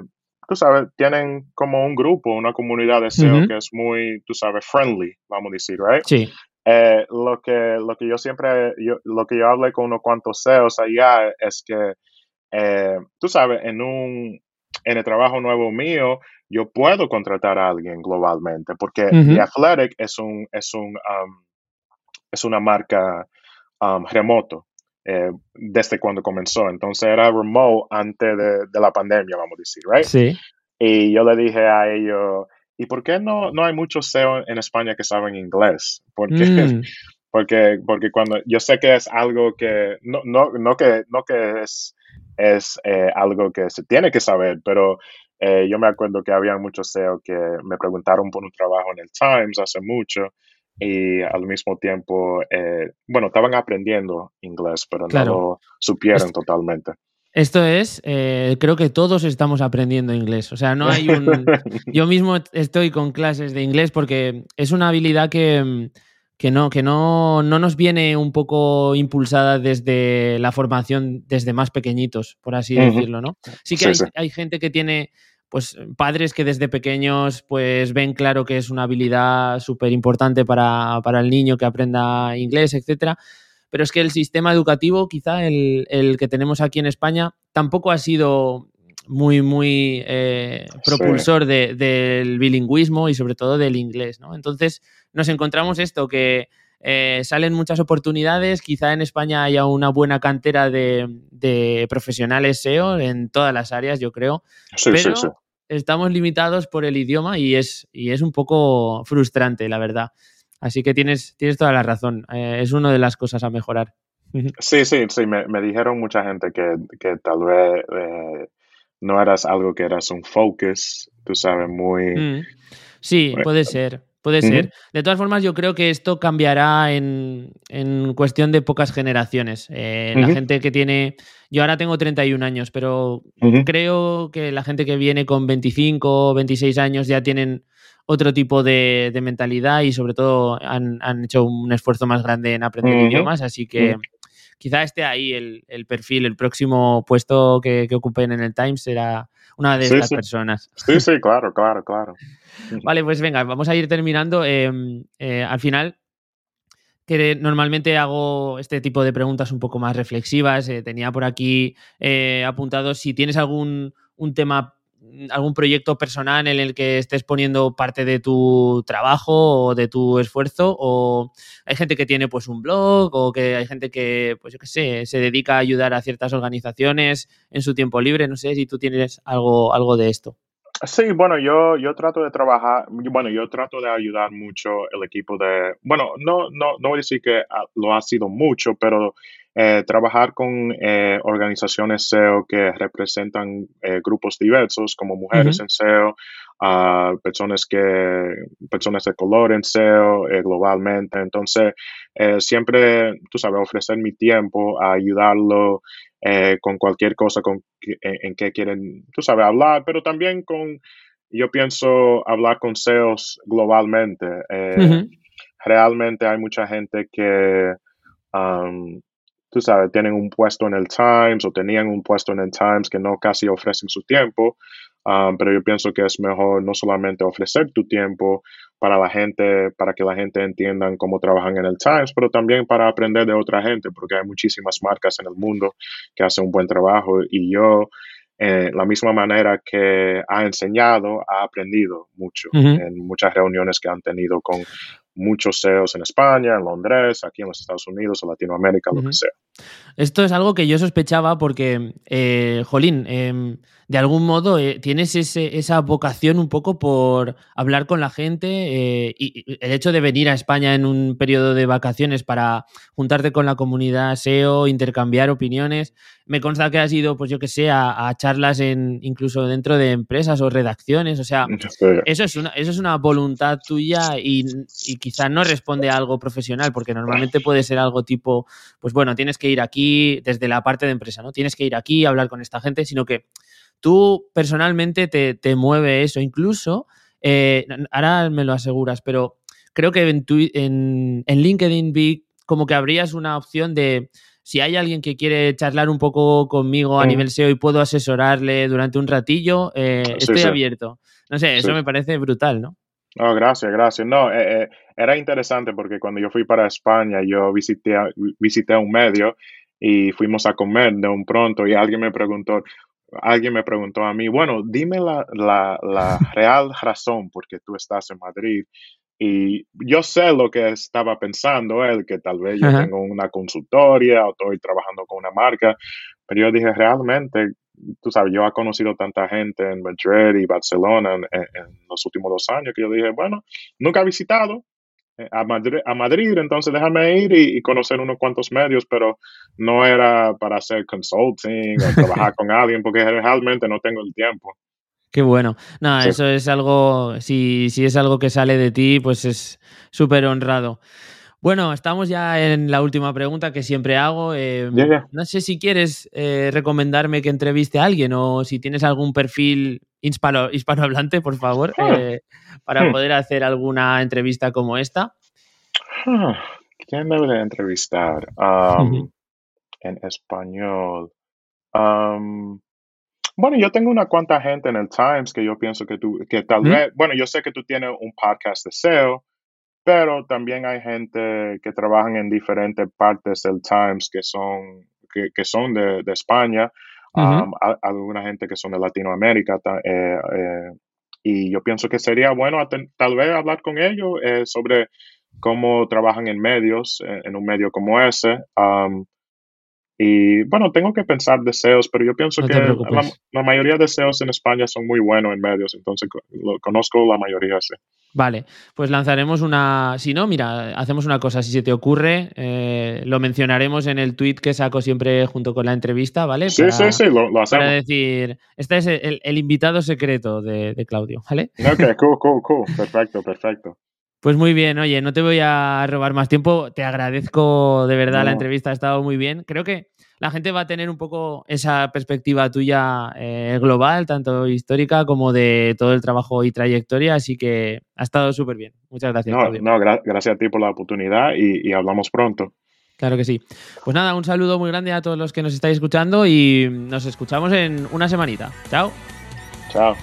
tú sabes, tienen como un grupo, una comunidad de SEO que es muy, tú sabes, friendly, vamos a decir, right? Sí. Eh, lo que lo que yo siempre yo, lo que yo hablé con unos cuantos SEOs allá es que eh, tú sabes, en un, en el trabajo nuevo mío, yo puedo contratar a alguien globalmente, porque The Athletic es un, es un, um, es una marca um, remoto. Eh, desde cuando comenzó. Entonces era remote antes de, la pandemia, vamos a decir, ¿right? Sí. Y yo le dije a ellos, ¿y por qué no, no hay muchos SEO en España que saben inglés? Porque, mm. porque, porque cuando yo sé que es algo que, no, no, no que, no que es es eh, algo que se tiene que saber, pero eh, yo me acuerdo que había muchos SEO que me preguntaron por un trabajo en el Times hace mucho y al mismo tiempo, eh, bueno, estaban aprendiendo inglés, pero no lo supieron totalmente. Esto es, creo que todos estamos aprendiendo inglés. O sea, no hay un... yo mismo estoy con clases de inglés porque es una habilidad que que no, que no, no nos viene un poco impulsada desde la formación desde más pequeñitos, por así decirlo, ¿no? Sí que hay, gente que tiene pues padres que desde pequeños pues ven claro que es una habilidad súper importante para, el niño que aprenda inglés, etcétera. Pero es que el sistema educativo, quizá el, el que tenemos aquí en España, tampoco ha sido muy, muy eh, propulsor del bilingüismo y sobre todo del inglés, ¿no? Entonces nos encontramos esto, que eh, salen muchas oportunidades, quizá en España haya una buena cantera de, profesionales SEO en todas las áreas, yo creo, pero estamos limitados por el idioma y es, y es un poco frustrante, la verdad. Así que tienes, tienes toda la razón, eh, es una de las cosas a mejorar. Sí, sí, sí, me, dijeron mucha gente que, que tal vez no eras algo que eras un focus, tú sabes, muy... Mm. Sí, puede ser. Puede ser. De todas formas, yo creo que esto cambiará en, cuestión de pocas generaciones. Eh, la gente que tiene. Yo ahora tengo 31 años, pero creo que la gente que viene con 25 o 26 años ya tienen otro tipo de, mentalidad y, sobre todo, han, hecho un esfuerzo más grande en aprender idiomas. Así que quizá esté ahí el, perfil, el próximo puesto que, ocupen en el Times será una de estas personas. Sí, sí, claro, claro, claro. Vale, pues venga, vamos a ir terminando. Em, eh, al final, que normalmente hago este tipo de preguntas un poco más reflexivas. Eh, tenía por aquí eh, apuntado si tienes algún un tema algún proyecto personal en el que estés poniendo parte de tu trabajo o de tu esfuerzo o hay gente que tiene pues un blog o que hay gente que pues yo qué sé se dedica a ayudar a ciertas organizaciones en su tiempo libre. No sé si tú tienes algo algo de esto. Sí, bueno, yo, yo trato de trabajar, bueno, yo trato de ayudar mucho el equipo de, bueno, no, no, no voy a decir que lo ha sido mucho, pero eh, trabajar con eh, organizaciones SEO que representan eh, grupos diversos como mujeres en SEO, uh, personas que personas de color en SEO globalmente. Entonces, siempre, tú sabes, ofrecer mi tiempo a ayudarlo con cualquier cosa con, en, que quieren, tú sabes, hablar, pero también con, yo pienso, hablar con SEOs globalmente. Realmente hay mucha gente que... Um, tú sabes, tienen un puesto en el Times o tenían un puesto en el Times que no casi ofrecen su tiempo, um, pero yo pienso que es mejor no solamente ofrecer tu tiempo para la gente, para que la gente entienda cómo trabajan en el Times, pero también para aprender de otra gente, porque hay muchísimas marcas en el mundo que hacen un buen trabajo y yo, eh, la misma manera que ha enseñado, ha aprendido mucho en muchas reuniones que han tenido con muchos SEOs en España, en Londres, aquí en los Estados Unidos, en Latinoamérica, lo que sea. Esto es algo que yo sospechaba porque, eh, Jolín, em, de algún modo eh, tienes esa vocación un poco por hablar con la gente eh, y, el hecho de venir a España en un periodo de vacaciones para juntarte con la comunidad SEO, intercambiar opiniones. Me consta que has ido, pues yo que sé, a, charlas en incluso dentro de empresas o redacciones. O sea, eso es una, eso es una voluntad tuya y, y quizá no responde a algo profesional, porque normalmente puede ser algo tipo, pues bueno, tienes que ir aquí desde la parte de empresa, ¿no? Tienes que ir aquí a hablar con esta gente, sino que tú personalmente te, mueve eso. Incluso, eh, ahora me lo aseguras, pero creo que en, en, en, LinkedIn vi como que habrías una opción de si hay alguien que quiere charlar un poco conmigo a nivel SEO y puedo asesorarle durante un ratillo, eh, estoy abierto. No sé, eso me parece brutal, ¿no? Oh, gracias, gracias. No, eh, era interesante porque cuando yo fui para España, yo visité, visité un medio y fuimos a comer de un pronto y alguien me preguntó, alguien me preguntó a mí, bueno, dime la, la, la real razón por qué tú estás en Madrid. Y yo sé lo que estaba pensando él, que tal vez yo tengo una consultoria o estoy trabajando con una marca, pero yo dije, realmente, tú sabes, yo he conocido tanta gente en Madrid y Barcelona en, en los últimos dos años que yo dije, bueno, nunca he visitado, a Madrid, a Madrid, entonces déjame ir y, conocer unos cuantos medios, pero no era para hacer consulting o trabajar con alguien, porque realmente no tengo el tiempo. Qué bueno. No, eso es algo, si, si es algo que sale de ti, pues es súper honrado. Bueno, estamos ya en la última pregunta que siempre hago. Eh, no sé si quieres eh, recomendarme que entreviste a alguien o si tienes algún perfil hispano, hispanohablante, por favor, ah. eh, para hmm. poder hacer alguna entrevista como esta. Ah, ¿Quién debe de entrevistar um, en español? Um, bueno, yo tengo una cuanta gente en el Times que yo pienso que tú, que tal ¿Mm? vez, bueno, yo sé que tú tienes un podcast de SEO, pero también hay gente que trabajan en diferentes partes del Times que son, que, son de, España, um, alguna gente que son de Latinoamérica. Eh, eh, y yo pienso que sería bueno tal vez hablar con ellos eh, sobre cómo trabajan en medios, en un medio como ese. Um, y bueno, tengo que pensar deseos, pero yo pienso que la, mayoría de deseos en España son muy buenos en medios, entonces lo, conozco la mayoría, sí. Vale, pues lanzaremos una. Si no, mira, hacemos una cosa. Si se te ocurre, eh, lo mencionaremos en el tweet que saco siempre junto con la entrevista, ¿vale? Sí, sí, sí, lo, hacemos. Para decir, este es el, invitado secreto de, de, Claudio, ¿vale? Ok, cool, cool, cool. Perfecto, perfecto. Pues muy bien, oye, no te voy a robar más tiempo. Te agradezco de verdad la entrevista, ha estado muy bien. Creo que la gente va a tener un poco esa perspectiva tuya eh, global, tanto histórica como de todo el trabajo y trayectoria, así que ha estado súper bien. Muchas gracias. No, gracias a ti por la oportunidad y, hablamos pronto. Claro que sí. Pues nada, un saludo muy grande a todos los que nos estáis escuchando y nos escuchamos en una semanita. Chao. Chao.